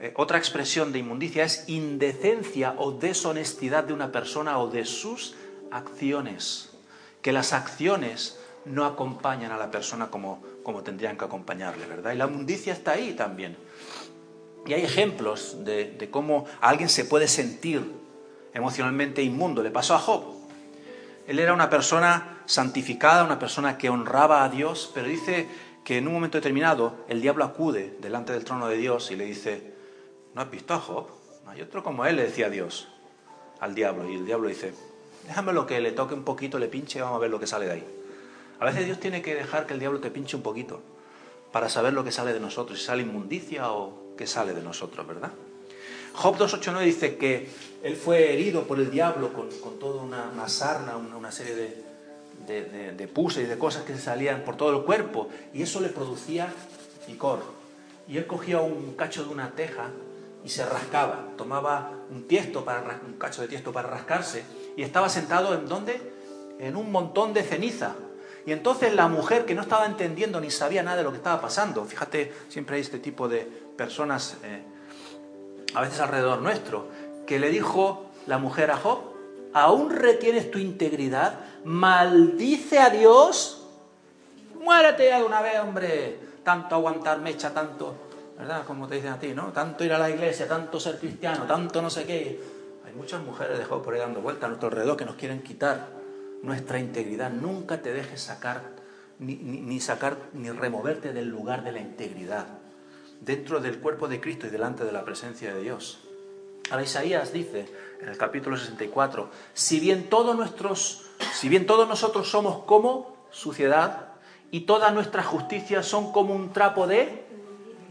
eh, otra expresión de inmundicia es indecencia o deshonestidad de una persona o de sus acciones. Que las acciones no acompañan a la persona como, como tendrían que acompañarle, ¿verdad? Y la inmundicia está ahí también. Y hay ejemplos de, de cómo alguien se puede sentir emocionalmente inmundo. Le pasó a Job. Él era una persona santificada, una persona que honraba a Dios, pero dice que en un momento determinado el diablo acude delante del trono de Dios y le dice, ¿No has visto a Job? Hay otro como él, le decía Dios al diablo. Y el diablo dice, déjame lo que le toque un poquito, le pinche y vamos a ver lo que sale de ahí. A veces Dios tiene que dejar que el diablo te pinche un poquito para saber lo que sale de nosotros, si sale inmundicia o qué sale de nosotros, ¿verdad? Job 2.8.9 dice que él fue herido por el diablo con, toda una, sarna, una, serie de, de, de, y de cosas que salían por todo el cuerpo y eso le producía picor. Y él cogía un cacho de una teja y se rascaba. Tomaba un tiesto para un cacho de tiesto para rascarse y estaba sentado en dónde? En un montón de ceniza. Y entonces la mujer que no estaba entendiendo ni sabía nada de lo que estaba pasando, fíjate, siempre hay este tipo de personas eh, a veces alrededor nuestro, que le dijo la mujer a Job, ¿aún retienes tu integridad? Maldice a Dios. Muérete de una vez, hombre. Tanto aguantar mecha, tanto ¿verdad? Como te dicen a ti, ¿no? Tanto ir a la iglesia, tanto ser cristiano, tanto no sé qué. Hay muchas mujeres de por ahí dando vueltas a nuestro alrededor que nos quieren quitar nuestra integridad. Nunca te dejes sacar, ni, ni sacar, ni removerte del lugar de la integridad, dentro del cuerpo de Cristo y delante de la presencia de Dios. Ahora Isaías dice en el capítulo 64, si bien todos nuestros, si bien todos nosotros somos como suciedad y todas nuestras justicias son como un trapo de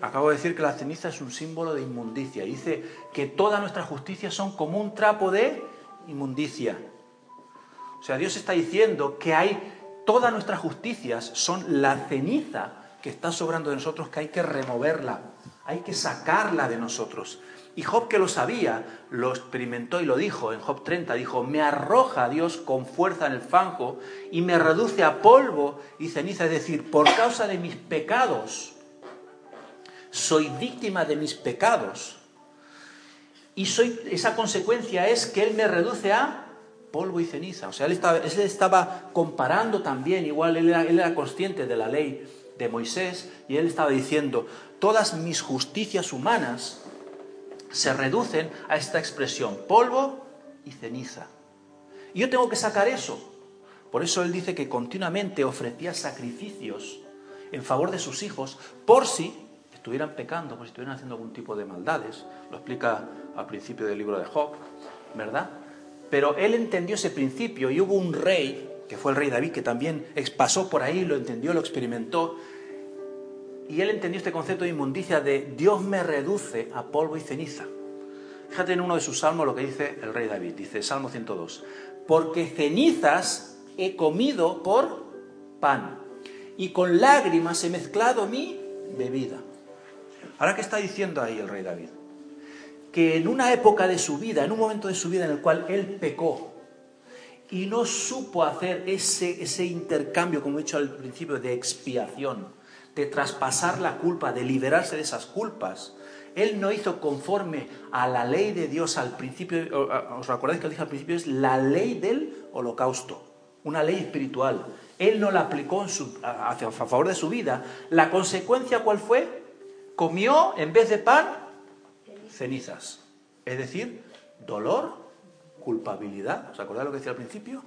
Acabo de decir que la ceniza es un símbolo de inmundicia. Dice que todas nuestras justicias son como un trapo de inmundicia. O sea, Dios está diciendo que hay todas nuestras justicias son la ceniza que está sobrando de nosotros, que hay que removerla, hay que sacarla de nosotros. Y Job que lo sabía, lo experimentó y lo dijo en Job 30, dijo, me arroja Dios con fuerza en el fango y me reduce a polvo y ceniza, es decir, por causa de mis pecados soy víctima de mis pecados. Y soy, esa consecuencia es que Él me reduce a polvo y ceniza. O sea, Él estaba, él estaba comparando también, igual él era, él era consciente de la ley de Moisés, y Él estaba diciendo, todas mis justicias humanas se reducen a esta expresión, polvo y ceniza. Y yo tengo que sacar eso. Por eso él dice que continuamente ofrecía sacrificios en favor de sus hijos por si estuvieran pecando, por si estuvieran haciendo algún tipo de maldades. Lo explica al principio del libro de Job, ¿verdad? Pero él entendió ese principio y hubo un rey, que fue el rey David, que también pasó por ahí, lo entendió, lo experimentó, y él entendió este concepto de inmundicia de Dios me reduce a polvo y ceniza. Fíjate en uno de sus salmos lo que dice el rey David, dice Salmo 102, porque cenizas he comido por pan y con lágrimas he mezclado mi bebida. Ahora, ¿qué está diciendo ahí el rey David? Que en una época de su vida, en un momento de su vida en el cual él pecó y no supo hacer ese, ese intercambio, como he dicho al principio, de expiación, de traspasar la culpa, de liberarse de esas culpas, él no hizo conforme a la ley de Dios al principio, os recordáis que lo dije al principio, es la ley del holocausto, una ley espiritual. Él no la aplicó a, a favor de su vida. ¿La consecuencia cuál fue? Comió en vez de pan cenizas. Es decir, dolor, culpabilidad. ¿Os acordáis lo que decía al principio?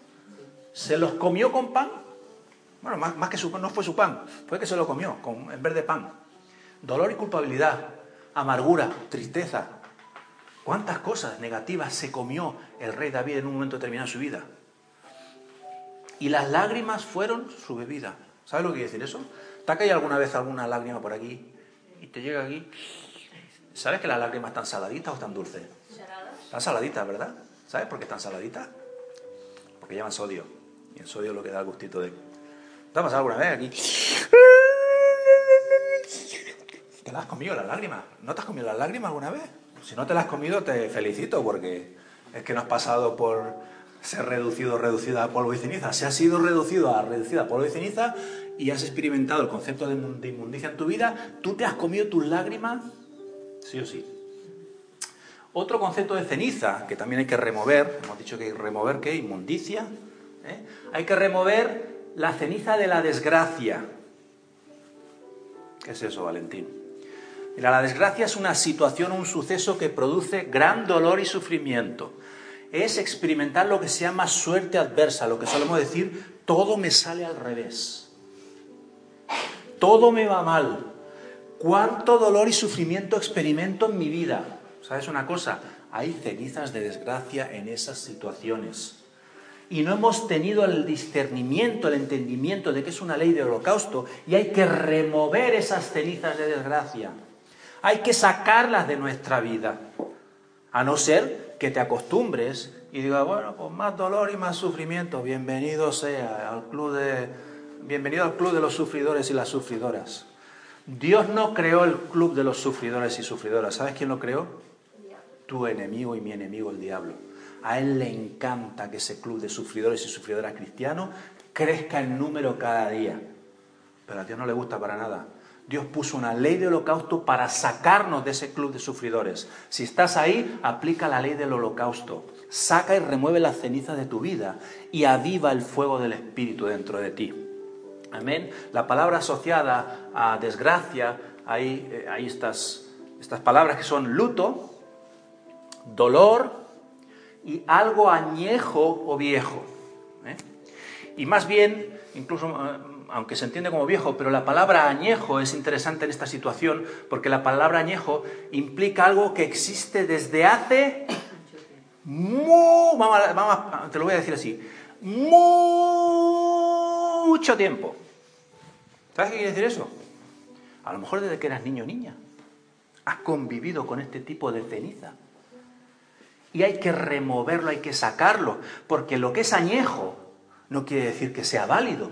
Se los comió con pan. Bueno, más, que su pan, no fue su pan, fue que se lo comió con, en vez de pan. Dolor y culpabilidad amargura, tristeza. ¿Cuántas cosas negativas se comió el rey David en un momento determinado de su vida? Y las lágrimas fueron su bebida. ¿Sabes lo que quiere decir eso? ¿Te ha caído alguna vez alguna lágrima por aquí y te llega aquí? ¿Sabes que las lágrimas están saladitas o están dulces? Saladas. Están saladitas, ¿verdad? ¿Sabes por qué están saladitas? Porque llevan sodio. Y el sodio es lo que da el gustito de... ¿Te ha pasado alguna vez aquí? ¿Te las has comido las lágrimas? ¿No te has comido las lágrimas alguna vez? Si no te las has comido, te felicito porque es que no has pasado por ser reducido reducida a polvo y ceniza. Si has sido reducido a reducida a polvo y ceniza y has experimentado el concepto de inmundicia en tu vida, tú te has comido tus lágrimas, sí o sí. Otro concepto de ceniza que también hay que remover, hemos dicho que hay que remover qué, inmundicia, ¿eh? hay que remover la ceniza de la desgracia. ¿Qué es eso, Valentín? Mira, la desgracia es una situación, un suceso que produce gran dolor y sufrimiento. Es experimentar lo que se llama suerte adversa, lo que solemos decir, todo me sale al revés. Todo me va mal. ¿Cuánto dolor y sufrimiento experimento en mi vida? ¿Sabes una cosa? Hay cenizas de desgracia en esas situaciones. Y no hemos tenido el discernimiento, el entendimiento de que es una ley de holocausto y hay que remover esas cenizas de desgracia. Hay que sacarlas de nuestra vida. A no ser que te acostumbres y digas, bueno, pues más dolor y más sufrimiento. Bienvenido sea al club de, bienvenido al club de los sufridores y las sufridoras. Dios no creó el club de los sufridores y sufridoras. ¿Sabes quién lo creó? Tu enemigo y mi enemigo, el diablo. A él le encanta que ese club de sufridores y sufridoras cristianos crezca en número cada día. Pero a Dios no le gusta para nada. Dios puso una ley de holocausto para sacarnos de ese club de sufridores. Si estás ahí, aplica la ley del holocausto. Saca y remueve las cenizas de tu vida y aviva el fuego del Espíritu dentro de ti. Amén. La palabra asociada a desgracia, hay, eh, estas, palabras que son luto, dolor y algo añejo o viejo. ¿eh? Y más bien, incluso eh, aunque se entiende como viejo, pero la palabra añejo es interesante en esta situación porque la palabra añejo implica algo que existe desde hace... vamos, te lo voy a decir así. Mucho tiempo. ¿Sabes qué quiere decir eso? A lo mejor desde que eras niño o niña. Has convivido con este tipo de ceniza. Y hay que removerlo, hay que sacarlo, porque lo que es añejo no quiere decir que sea válido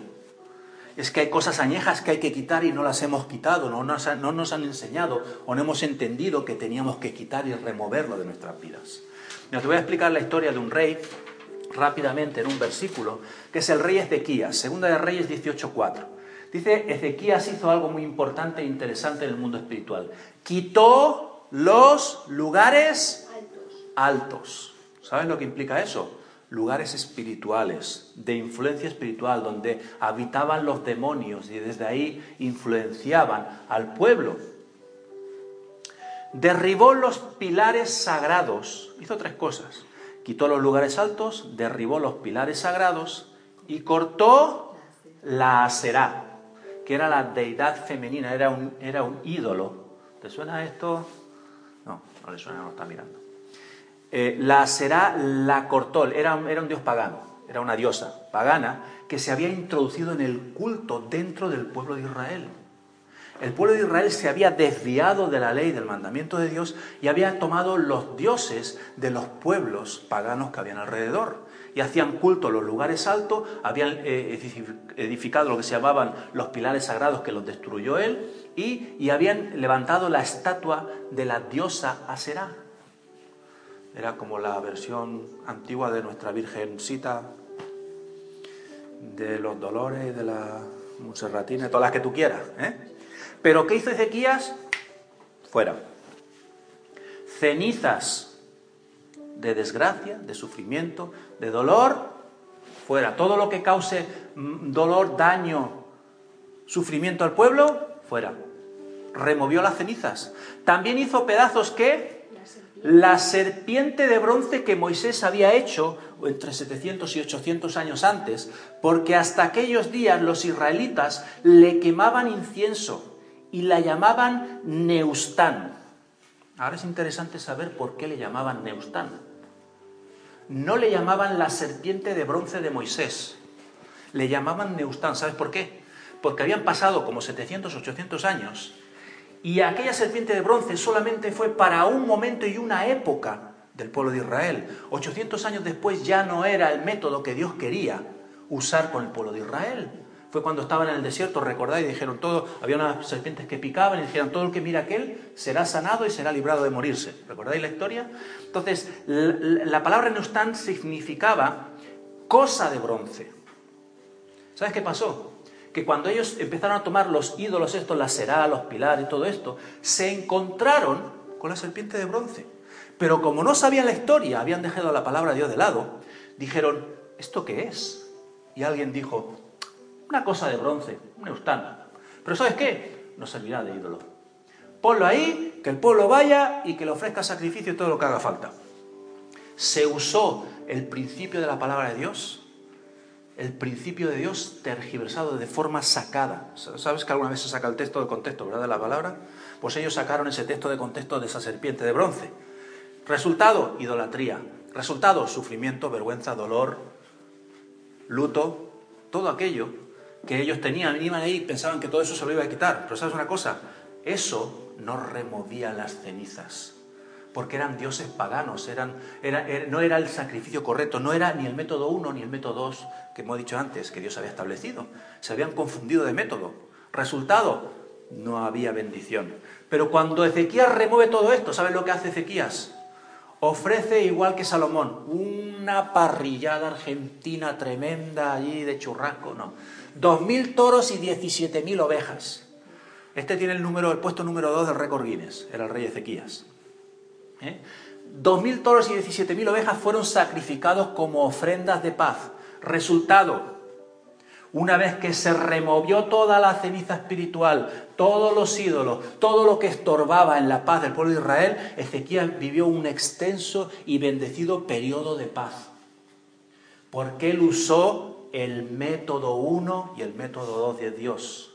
es que hay cosas añejas que hay que quitar y no las hemos quitado, no nos, no nos han enseñado o no hemos entendido que teníamos que quitar y removerlo de nuestras vidas. te voy a explicar la historia de un rey rápidamente en un versículo, que es el rey Ezequías, segunda de Reyes 18.4. Dice, Ezequías hizo algo muy importante e interesante en el mundo espiritual. Quitó los lugares altos. ¿Sabes lo que implica eso? lugares espirituales, de influencia espiritual, donde habitaban los demonios y desde ahí influenciaban al pueblo. Derribó los pilares sagrados, hizo tres cosas. Quitó los lugares altos, derribó los pilares sagrados y cortó la aserá, que era la deidad femenina, era un, era un ídolo. ¿Te suena esto? No, no le suena, no está mirando. Eh, la aserá la cortó, era, era un dios pagano, era una diosa pagana que se había introducido en el culto dentro del pueblo de Israel. El pueblo de Israel se había desviado de la ley, del mandamiento de Dios, y había tomado los dioses de los pueblos paganos que habían alrededor. Y hacían culto en los lugares altos, habían eh, edificado lo que se llamaban los pilares sagrados que los destruyó él, y, habían levantado la estatua de la diosa Aserá. Era como la versión antigua de nuestra Virgencita de los dolores, de la Monserratina, todas las que tú quieras. ¿eh? Pero ¿qué hizo Ezequías? Fuera. Cenizas de desgracia, de sufrimiento, de dolor, fuera. Todo lo que cause mm, dolor, daño, sufrimiento al pueblo, fuera. Removió las cenizas. También hizo pedazos que la serpiente de bronce que Moisés había hecho entre 700 y 800 años antes, porque hasta aquellos días los israelitas le quemaban incienso y la llamaban Neustán. Ahora es interesante saber por qué le llamaban Neustán. No le llamaban la serpiente de bronce de Moisés, le llamaban Neustán. ¿Sabes por qué? Porque habían pasado como 700, 800 años y aquella serpiente de bronce solamente fue para un momento y una época del pueblo de Israel. 800 años después ya no era el método que Dios quería usar con el pueblo de Israel. Fue cuando estaban en el desierto, recordáis, dijeron todo, había unas serpientes que picaban y dijeron, todo el que mira aquel será sanado y será librado de morirse. ¿Recordáis la historia? Entonces, la, palabra neustán significaba cosa de bronce. ¿Sabes qué pasó? Que cuando ellos empezaron a tomar los ídolos estos, la será, los pilares y todo esto, se encontraron con la serpiente de bronce. Pero como no sabían la historia, habían dejado la palabra de Dios de lado, dijeron, ¿esto qué es? Y alguien dijo, una cosa de bronce, un eustán. Pero ¿sabes qué? No servirá de ídolo. Ponlo ahí, que el pueblo vaya y que le ofrezca sacrificio y todo lo que haga falta. Se usó el principio de la palabra de Dios, el principio de Dios tergiversado de forma sacada. ¿Sabes que alguna vez se saca el texto de contexto, verdad, de la palabra? Pues ellos sacaron ese texto de contexto de esa serpiente de bronce. Resultado, idolatría. Resultado, sufrimiento, vergüenza, dolor, luto, todo aquello que ellos tenían, iban ahí y pensaban que todo eso se lo iba a quitar. Pero sabes una cosa, eso no removía las cenizas, porque eran dioses paganos, eran, no era el sacrificio correcto, no era ni el método 1 ni el método 2 que hemos dicho antes, que Dios había establecido. Se habían confundido de método. Resultado, no había bendición. Pero cuando Ezequías remueve todo esto, ¿sabes lo que hace Ezequías? Ofrece igual que Salomón, una parrillada argentina tremenda allí de churrasco, no Dos mil toros y diecisiete mil ovejas. Este tiene el, número, el puesto número dos del récord Guinness, era el rey Ezequías. ¿Eh? Dos mil toros y diecisiete mil ovejas fueron sacrificados como ofrendas de paz. Resultado, una vez que se removió toda la ceniza espiritual, todos los ídolos, todo lo que estorbaba en la paz del pueblo de Israel, Ezequías vivió un extenso y bendecido periodo de paz. Porque él usó el método 1 y el método 2 de Dios.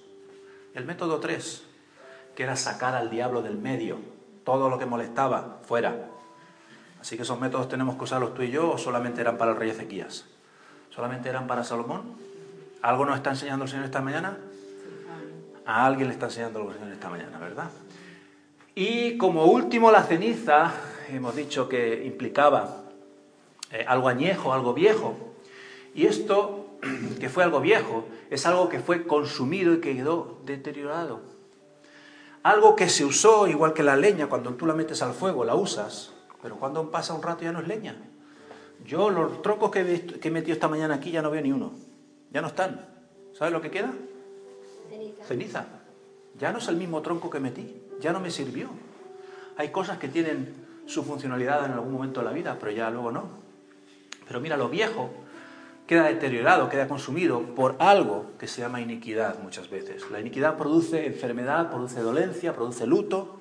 El método 3, que era sacar al diablo del medio, todo lo que molestaba, fuera. Así que esos métodos tenemos que usarlos tú y yo o solamente eran para el rey Ezequías. ¿Solamente eran para Salomón? ¿Algo nos está enseñando el Señor esta mañana? A alguien le está enseñando el Señor esta mañana, ¿verdad? Y como último, la ceniza, hemos dicho que implicaba eh, algo añejo, algo viejo. Y esto que fue algo viejo, es algo que fue consumido y que quedó deteriorado. Algo que se usó igual que la leña, cuando tú la metes al fuego, la usas, pero cuando pasa un rato ya no es leña. Yo los troncos que he, metido esta mañana aquí ya no veo ni uno. Ya no están. ¿Sabes lo que queda? Ceniza. Ceniza. Ya no es el mismo tronco que metí. Ya no me sirvió. Hay cosas que tienen su funcionalidad en algún momento de la vida, pero ya luego no. Pero mira, lo viejo queda deteriorado, queda consumido por algo que se llama iniquidad muchas veces. La iniquidad produce enfermedad, produce dolencia, produce luto.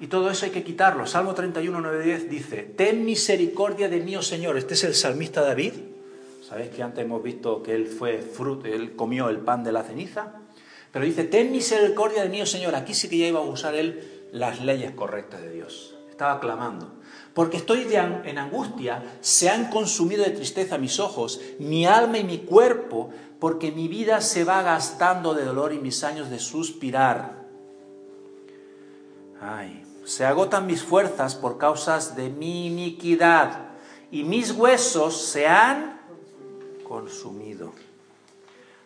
Y todo eso hay que quitarlo. Salmo 31, 9, 10 dice, ten misericordia de mí, oh Señor. Este es el salmista David. Sabéis que antes hemos visto que él fue fruto, él comió el pan de la ceniza. Pero dice, ten misericordia de mí, oh Señor. Aquí sí que ya iba a usar él las leyes correctas de Dios. Estaba clamando. Porque estoy en angustia, se han consumido de tristeza mis ojos, mi alma y mi cuerpo, porque mi vida se va gastando de dolor y mis años de suspirar. Ay, se agotan mis fuerzas por causas de mi iniquidad y mis huesos se han consumido.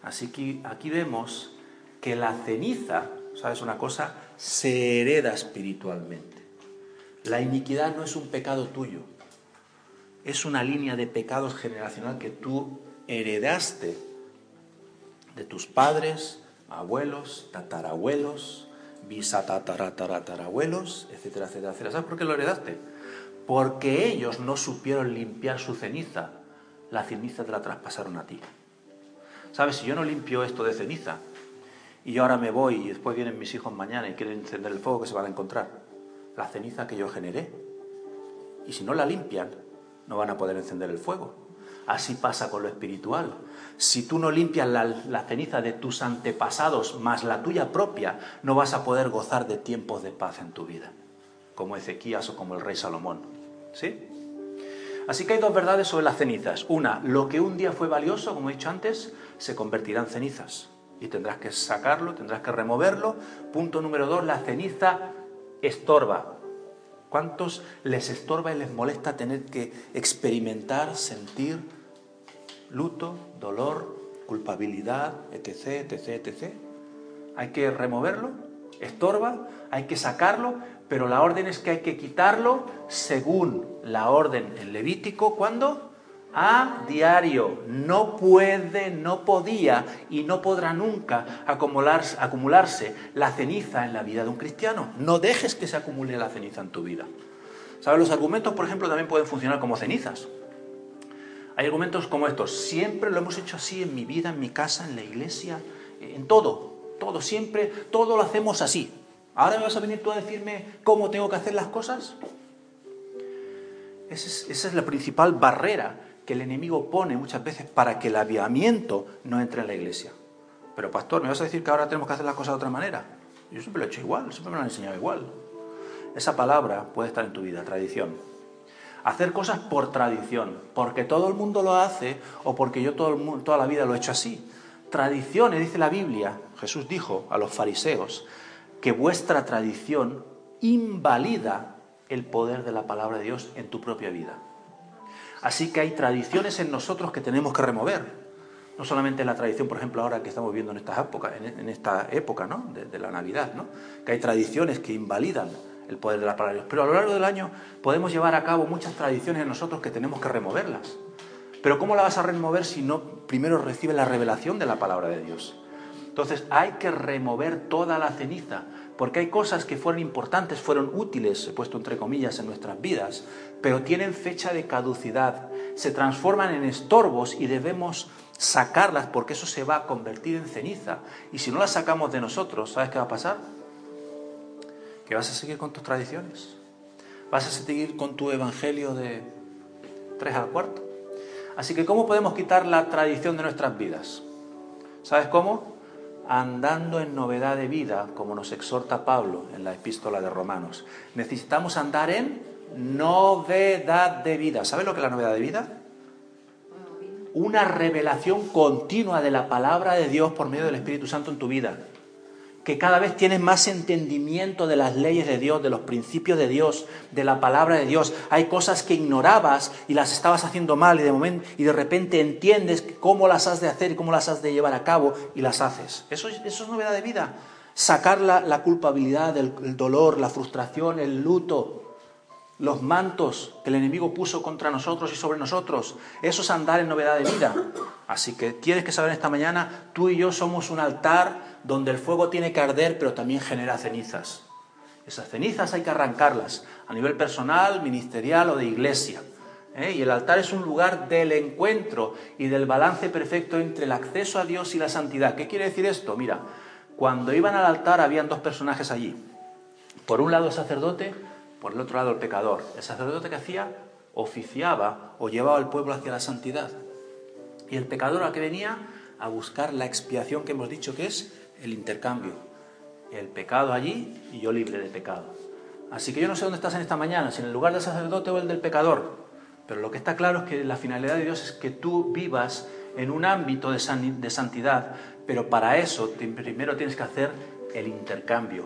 Así que aquí vemos que la ceniza, ¿sabes una cosa? Se hereda espiritualmente. La iniquidad no es un pecado tuyo, es una línea de pecados generacional que tú heredaste de tus padres, abuelos, tatarabuelos, bisatatatarabuelos, etcétera, etcétera, etcétera. ¿Sabes por qué lo heredaste? Porque ellos no supieron limpiar su ceniza, la ceniza te la traspasaron a ti. ¿Sabes? Si yo no limpio esto de ceniza y yo ahora me voy y después vienen mis hijos mañana y quieren encender el fuego, que se van a encontrar? La ceniza que yo generé. Y si no la limpian, no van a poder encender el fuego. Así pasa con lo espiritual. Si tú no limpias la, ceniza de tus antepasados más la tuya propia, no vas a poder gozar de tiempos de paz en tu vida, como Ezequías o como el rey Salomón. ¿Sí? Así que hay dos verdades sobre las cenizas. Una, lo que un día fue valioso, como he dicho antes, se convertirá en cenizas. Y tendrás que sacarlo, tendrás que removerlo. Punto número dos, la ceniza estorba. ¿Cuántos les estorba y les molesta tener que experimentar, sentir luto, dolor, culpabilidad, etc., etc., etc.? Hay que removerlo, estorba, hay que sacarlo, pero la orden es que hay que quitarlo según la orden en Levítico, ¿cuándo? A diario. No puede, no podía y no podrá nunca acumularse, la ceniza en la vida de un cristiano. No dejes que se acumule la ceniza en tu vida. ¿Sabes? Los argumentos, por ejemplo, también pueden funcionar como cenizas. Hay argumentos como estos. Siempre lo hemos hecho así en mi vida, en mi casa, en la iglesia, en todo. Todo, siempre, todo lo hacemos así. ¿Ahora me vas a venir tú a decirme cómo tengo que hacer las cosas? Esa es, la principal barrera que el enemigo pone muchas veces para que el aviamiento no entre en la iglesia. Pero pastor, ¿me vas a decir que ahora tenemos que hacer las cosas de otra manera? Yo siempre lo he hecho igual, siempre me lo han enseñado igual. Esa palabra puede estar en tu vida, tradición. Hacer cosas por tradición, porque todo el mundo lo hace o porque yo toda la vida lo he hecho así. Tradiciones, dice la Biblia, Jesús dijo a los fariseos, que vuestra tradición invalida el poder de la palabra de Dios en tu propia vida. Así que hay tradiciones en nosotros que tenemos que remover. No solamente la tradición, por ejemplo, ahora que estamos viendo en esta época, en esta época ¿no? de, la Navidad, ¿no? que hay tradiciones que invalidan el poder de la palabra de Dios. Pero a lo largo del año podemos llevar a cabo muchas tradiciones en nosotros que tenemos que removerlas. Pero ¿cómo la vas a remover si no primero recibe la revelación de la palabra de Dios? Entonces hay que remover toda la ceniza, porque hay cosas que fueron importantes, fueron útiles, he puesto entre comillas, en nuestras vidas, pero tienen fecha de caducidad, se transforman en estorbos y debemos sacarlas porque eso se va a convertir en ceniza. Y si no las sacamos de nosotros, ¿sabes qué va a pasar? Que vas a seguir con tus tradiciones, vas a seguir con tu evangelio de tres al cuarto. Así que, ¿cómo podemos quitar la tradición de nuestras vidas? ¿Sabes cómo? andando en novedad de vida, como nos exhorta Pablo en la epístola de Romanos. Necesitamos andar en novedad de vida. ¿Sabes lo que es la novedad de vida? Una revelación continua de la palabra de Dios por medio del Espíritu Santo en tu vida que cada vez tienes más entendimiento de las leyes de Dios, de los principios de Dios, de la palabra de Dios. Hay cosas que ignorabas y las estabas haciendo mal y de, momento, y de repente entiendes cómo las has de hacer y cómo las has de llevar a cabo y las haces. Eso, eso es novedad de vida. Sacar la, culpabilidad, el dolor, la frustración, el luto, los mantos que el enemigo puso contra nosotros y sobre nosotros. Eso es andar en novedad de vida. Así que tienes que saber esta mañana, tú y yo somos un altar donde el fuego tiene que arder, pero también genera cenizas. Esas cenizas hay que arrancarlas a nivel personal, ministerial o de iglesia. ¿eh? Y el altar es un lugar del encuentro y del balance perfecto entre el acceso a Dios y la santidad. ¿Qué quiere decir esto? Mira, cuando iban al altar habían dos personajes allí. Por un lado el sacerdote, por el otro lado el pecador. El sacerdote que hacía oficiaba o llevaba al pueblo hacia la santidad. Y el pecador a que venía a buscar la expiación que hemos dicho que es el intercambio. El pecado allí y yo libre de pecado. Así que yo no sé dónde estás en esta mañana, si en el lugar del sacerdote o el del pecador. Pero lo que está claro es que la finalidad de Dios es que tú vivas en un ámbito de, santidad, pero para eso primero tienes que hacer el intercambio,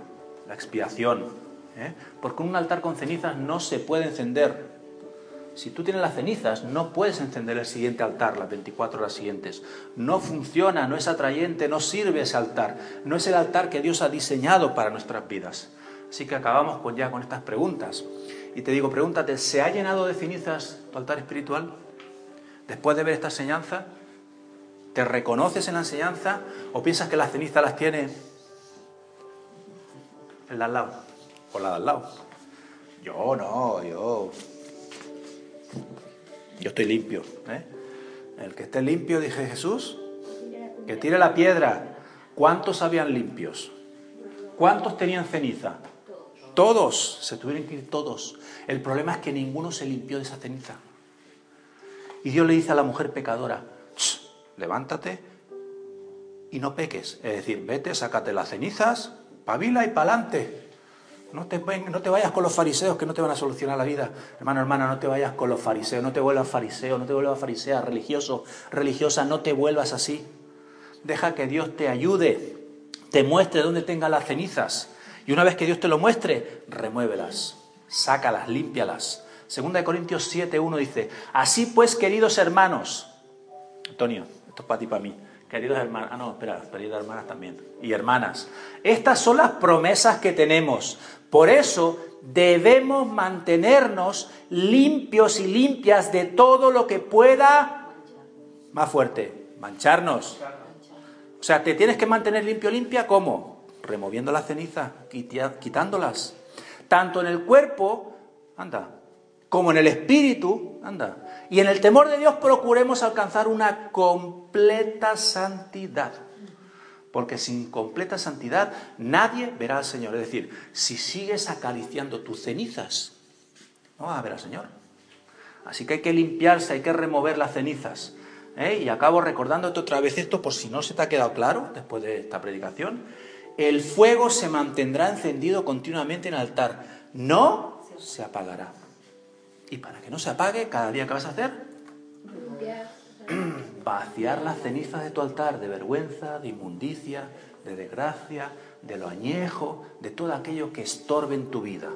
la expiación. ¿Eh? Porque un altar con cenizas no se puede encender. Si tú tienes las cenizas, no puedes encender el siguiente altar las 24 horas siguientes. No funciona, no es atrayente, no sirve ese altar. No es el altar que Dios ha diseñado para nuestras vidas. Así que acabamos con, ya con estas preguntas. Y te digo, pregúntate, ¿se ha llenado de cenizas tu altar espiritual? Después de ver esta enseñanza, ¿te reconoces en la enseñanza o piensas que las cenizas las tiene el de al o la de al lado? Yo no, yo yo estoy limpio. ¿eh? El que esté limpio, dije Jesús, que tire la piedra. ¿Cuántos habían limpios? ¿Cuántos tenían ceniza? Todos, se tuvieron que ir todos. El problema es que ninguno se limpió de esa ceniza. Y Dios le dice a la mujer pecadora, levántate y no peques. Es decir, vete, sácate las cenizas, pavila y pa'lante. No te, no te vayas con los fariseos que no te van a solucionar la vida. Hermano, hermana, no te vayas con los fariseos, no te vuelvas fariseo, no te vuelvas farisea, religioso, religiosa, no te vuelvas así. Deja que Dios te ayude, te muestre dónde tenga las cenizas. Y una vez que Dios te lo muestre, remuévelas, sácalas, límpialas. Segunda de Corintios 7, 1 dice, así pues, queridos hermanos, Antonio, esto es para ti, para mí. Queridos hermanos, ah, no, espera, queridas hermanas también. Y hermanas, estas son las promesas que tenemos. Por eso debemos mantenernos limpios y limpias de todo lo que pueda, más fuerte, mancharnos. O sea, te tienes que mantener limpio, limpia, ¿cómo? Removiendo las cenizas, quitándolas. Tanto en el cuerpo, anda, como en el espíritu, anda. Y en el temor de Dios procuremos alcanzar una completa santidad. Porque sin completa santidad nadie verá al Señor. Es decir, si sigues acariciando tus cenizas, no vas a ver al Señor. Así que hay que limpiarse, hay que remover las cenizas. ¿eh? Y acabo recordándote otra vez esto por si no se te ha quedado claro después de esta predicación. El fuego se mantendrá encendido continuamente en el altar, no se apagará. Y para que no se apague, cada día que vas a hacer, vaciar las cenizas de tu altar de vergüenza, de inmundicia, de desgracia, de lo añejo, de todo aquello que estorbe en tu vida.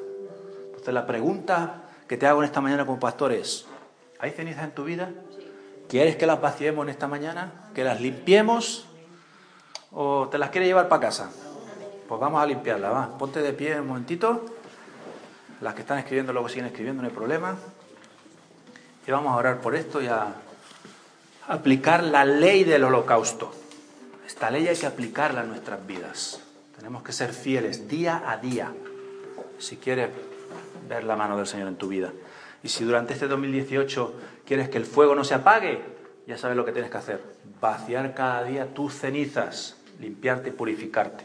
Entonces la pregunta que te hago en esta mañana como pastor es, ¿hay cenizas en tu vida? ¿Quieres que las vaciemos en esta mañana? ¿Que las limpiemos? ¿O te las quieres llevar para casa? Pues vamos a limpiarlas. Ponte de pie un momentito. Las que están escribiendo luego siguen escribiendo, no hay problema. Y vamos a orar por esto y a aplicar la ley del holocausto. Esta ley hay que aplicarla en nuestras vidas. Tenemos que ser fieles día a día si quieres ver la mano del Señor en tu vida. Y si durante este 2018 quieres que el fuego no se apague, ya sabes lo que tienes que hacer. Vaciar cada día tus cenizas, limpiarte y purificarte.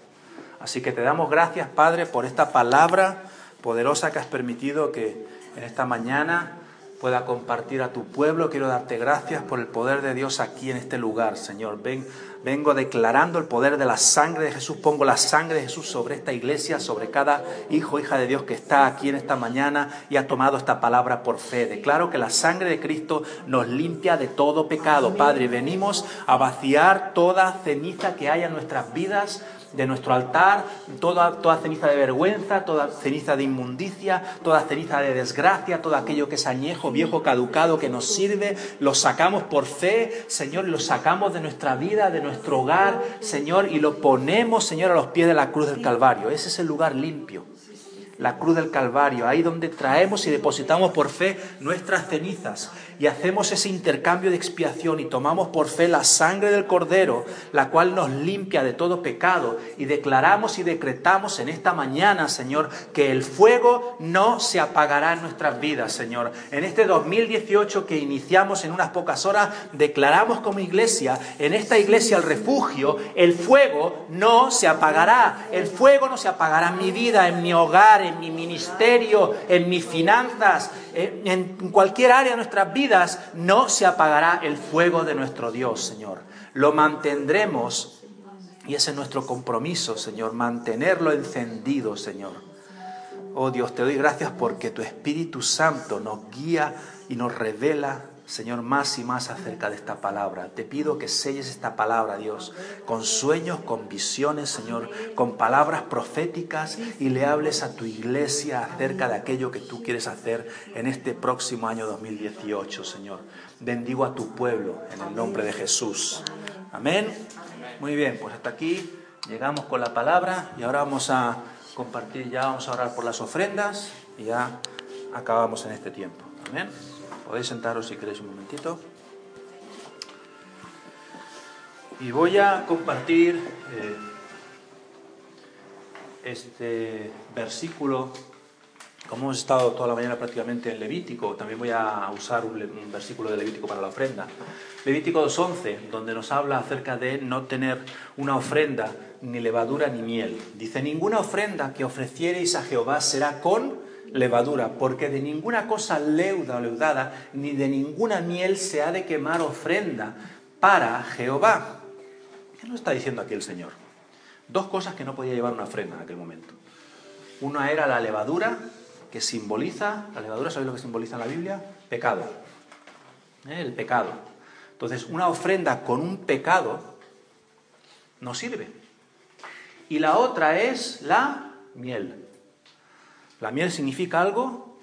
Así que te damos gracias, Padre, por esta palabra poderosa que has permitido que en esta mañana pueda compartir a tu pueblo. Quiero darte gracias por el poder de Dios aquí en este lugar, Señor. Ven, vengo declarando el poder de la sangre de Jesús. Pongo la sangre de Jesús sobre esta iglesia, sobre cada hijo, hija de Dios que está aquí en esta mañana y ha tomado esta palabra por fe. Declaro que la sangre de Cristo nos limpia de todo pecado. Padre, venimos a vaciar toda ceniza que haya en nuestras vidas de nuestro altar toda, toda ceniza de vergüenza, toda ceniza de inmundicia, toda ceniza de desgracia, todo aquello que es añejo, viejo, caducado, que nos sirve, lo sacamos por fe, Señor, lo sacamos de nuestra vida, de nuestro hogar, Señor, y lo ponemos, Señor, a los pies de la cruz del Calvario. Ese es el lugar limpio. la cruz del Calvario, ahí donde traemos y depositamos por fe nuestras cenizas y hacemos ese intercambio de expiación y tomamos por fe la sangre del Cordero, la cual nos limpia de todo pecado y declaramos y decretamos en esta mañana, Señor, que el fuego no se apagará en nuestras vidas, Señor. En este 2018 que iniciamos en unas pocas horas, declaramos como iglesia, en esta iglesia el refugio, el fuego no se apagará. El fuego no se apagará en mi vida, en mi hogar, en mi ministerio, en mis finanzas, en cualquier área de nuestras vidas, no se apagará el fuego de nuestro Dios, Señor. Lo mantendremos y ese es nuestro compromiso, Señor, mantenerlo encendido, Señor. Oh Dios, te doy gracias porque tu Espíritu Santo nos guía y nos revela Señor, más y más acerca de esta palabra. Te pido que selles esta palabra, Dios, con sueños, con visiones, Señor, con palabras proféticas y le hables a tu iglesia acerca de aquello que tú quieres hacer en este próximo año 2018, Señor. Bendigo a tu pueblo en el nombre de Jesús. Amén. Muy bien, pues hasta aquí llegamos con la palabra y ahora vamos a compartir, ya vamos a orar por las ofrendas y ya acabamos en este tiempo. Amén. Podéis sentaros si queréis un momentito. Y voy a compartir eh, este versículo, como hemos estado toda la mañana prácticamente en Levítico, también voy a usar un, un versículo de Levítico para la ofrenda. Levítico 2.11, donde nos habla acerca de no tener una ofrenda, ni levadura ni miel. Dice, ninguna ofrenda que ofreciereis a Jehová será con levadura, porque de ninguna cosa leuda o leudada, ni de ninguna miel se ha de quemar ofrenda para Jehová. ¿Qué nos está diciendo aquí el Señor? Dos cosas que no podía llevar una ofrenda en aquel momento. Una era la levadura, que simboliza, la levadura, ¿sabéis lo que simboliza en la Biblia? Pecado. ¿Eh? El pecado. Entonces, una ofrenda con un pecado no sirve. Y la otra es la miel. La miel significa algo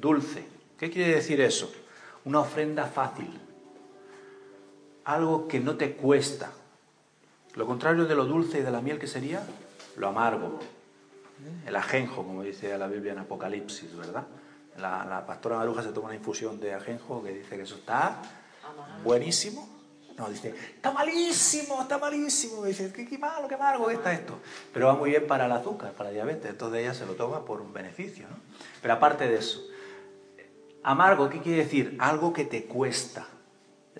dulce. ¿Qué quiere decir eso? Una ofrenda fácil. Algo que no te cuesta. Lo contrario de lo dulce y de la miel, ¿qué sería? Lo amargo. El ajenjo, como dice la Biblia en Apocalipsis, ¿verdad? La, pastora Maruja se toma una infusión de ajenjo que dice que eso está buenísimo no, dice, está malísimo, está malísimo. Dice, qué, malo, qué amargo, ¿qué está esto? Pero va muy bien para el azúcar, para la diabetes. Entonces ella se lo toma por un beneficio. ¿no? Pero aparte de eso, amargo, ¿qué quiere decir? Algo que te cuesta.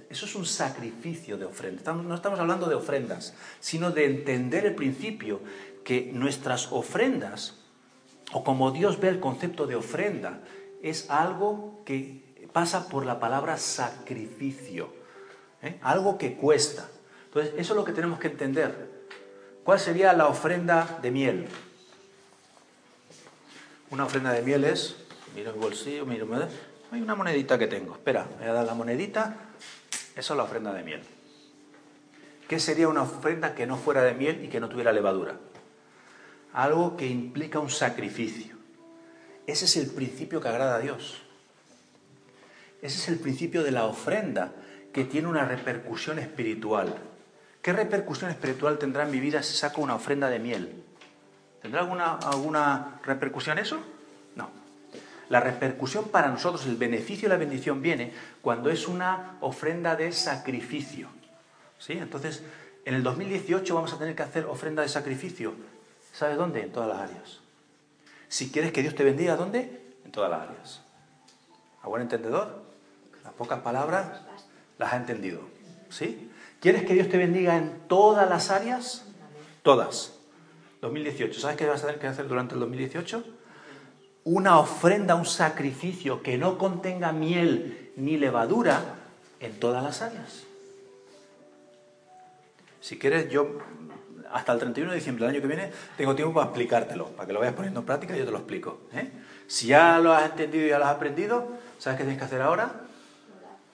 Eso es un sacrificio de ofrenda. No estamos hablando de ofrendas, sino de entender el principio que nuestras ofrendas, o como Dios ve el concepto de ofrenda, es algo que pasa por la palabra sacrificio. ¿Eh? algo que cuesta. Entonces, eso es lo que tenemos que entender. ¿Cuál sería la ofrenda de miel? Una ofrenda de miel es, miro el bolsillo, miro, hay una monedita que tengo. Espera, voy a dar la monedita. Eso es la ofrenda de miel. ¿Qué sería una ofrenda que no fuera de miel y que no tuviera levadura? Algo que implica un sacrificio. Ese es el principio que agrada a Dios. Ese es el principio de la ofrenda que tiene una repercusión espiritual. ¿Qué repercusión espiritual tendrá en mi vida si saco una ofrenda de miel? ¿Tendrá alguna, alguna repercusión eso? No. La repercusión para nosotros, el beneficio y la bendición viene cuando es una ofrenda de sacrificio. ¿Sí? Entonces, en el 2018 vamos a tener que hacer ofrenda de sacrificio. ¿Sabes dónde? En todas las áreas. Si quieres que Dios te bendiga, ¿dónde? En todas las áreas. ¿A buen entendedor? Las pocas palabras las ha entendido. ¿Sí? ¿Quieres que Dios te bendiga en todas las áreas? Todas. 2018. ¿Sabes qué vas a tener que hacer durante el 2018? Una ofrenda, un sacrificio que no contenga miel ni levadura en todas las áreas. Si quieres, yo hasta el 31 de diciembre del año que viene tengo tiempo para explicártelo, para que lo vayas poniendo en práctica y yo te lo explico. ¿eh? Si ya lo has entendido y ya lo has aprendido, ¿sabes qué tienes que hacer ahora?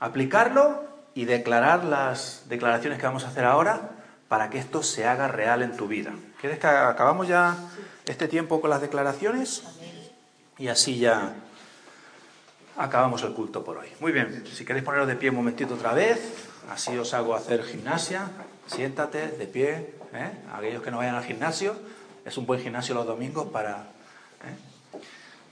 Aplicarlo y declarar las declaraciones que vamos a hacer ahora para que esto se haga real en tu vida. ¿Quieres que acabamos ya este tiempo con las declaraciones? Y así ya acabamos el culto por hoy. Muy bien, si queréis poneros de pie un momentito otra vez, así os hago hacer gimnasia. Siéntate de pie, ¿eh? aquellos que no vayan al gimnasio, es un buen gimnasio los domingos para... ¿eh?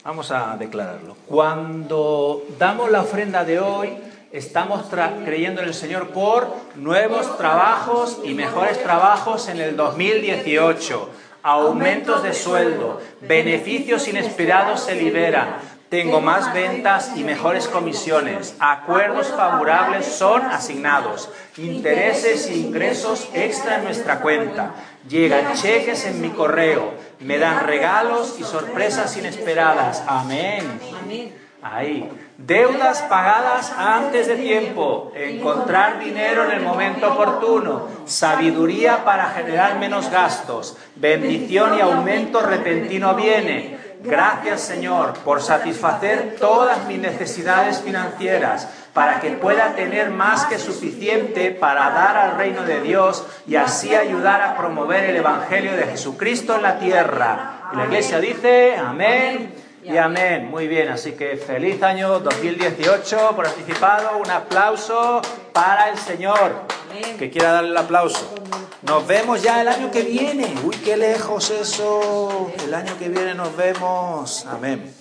Vamos a declararlo. Cuando damos la ofrenda de hoy, estamos creyendo en el Señor por nuevos trabajos y mejores trabajos en el 2018. Aumentos de sueldo, beneficios inesperados se liberan, tengo más ventas y mejores comisiones. Acuerdos favorables son asignados. Intereses e ingresos extra en nuestra cuenta. Llegan cheques en mi correo. Me dan regalos y sorpresas inesperadas. Amén. Ahí. Deudas pagadas antes de tiempo. Encontrar dinero en el momento oportuno. Sabiduría para generar menos gastos. Bendición y aumento repentino viene Gracias Señor por satisfacer todas mis necesidades financieras para que pueda tener más que suficiente para dar al reino de Dios y así ayudar a promover el Evangelio de Jesucristo en la tierra. La iglesia dice, amén y amén. Muy bien, así que feliz año 2018 por anticipado. Un aplauso para el Señor. Que quiera darle el aplauso. Nos vemos ya el año que viene. Uy, qué lejos eso. El año que viene nos vemos. Amén.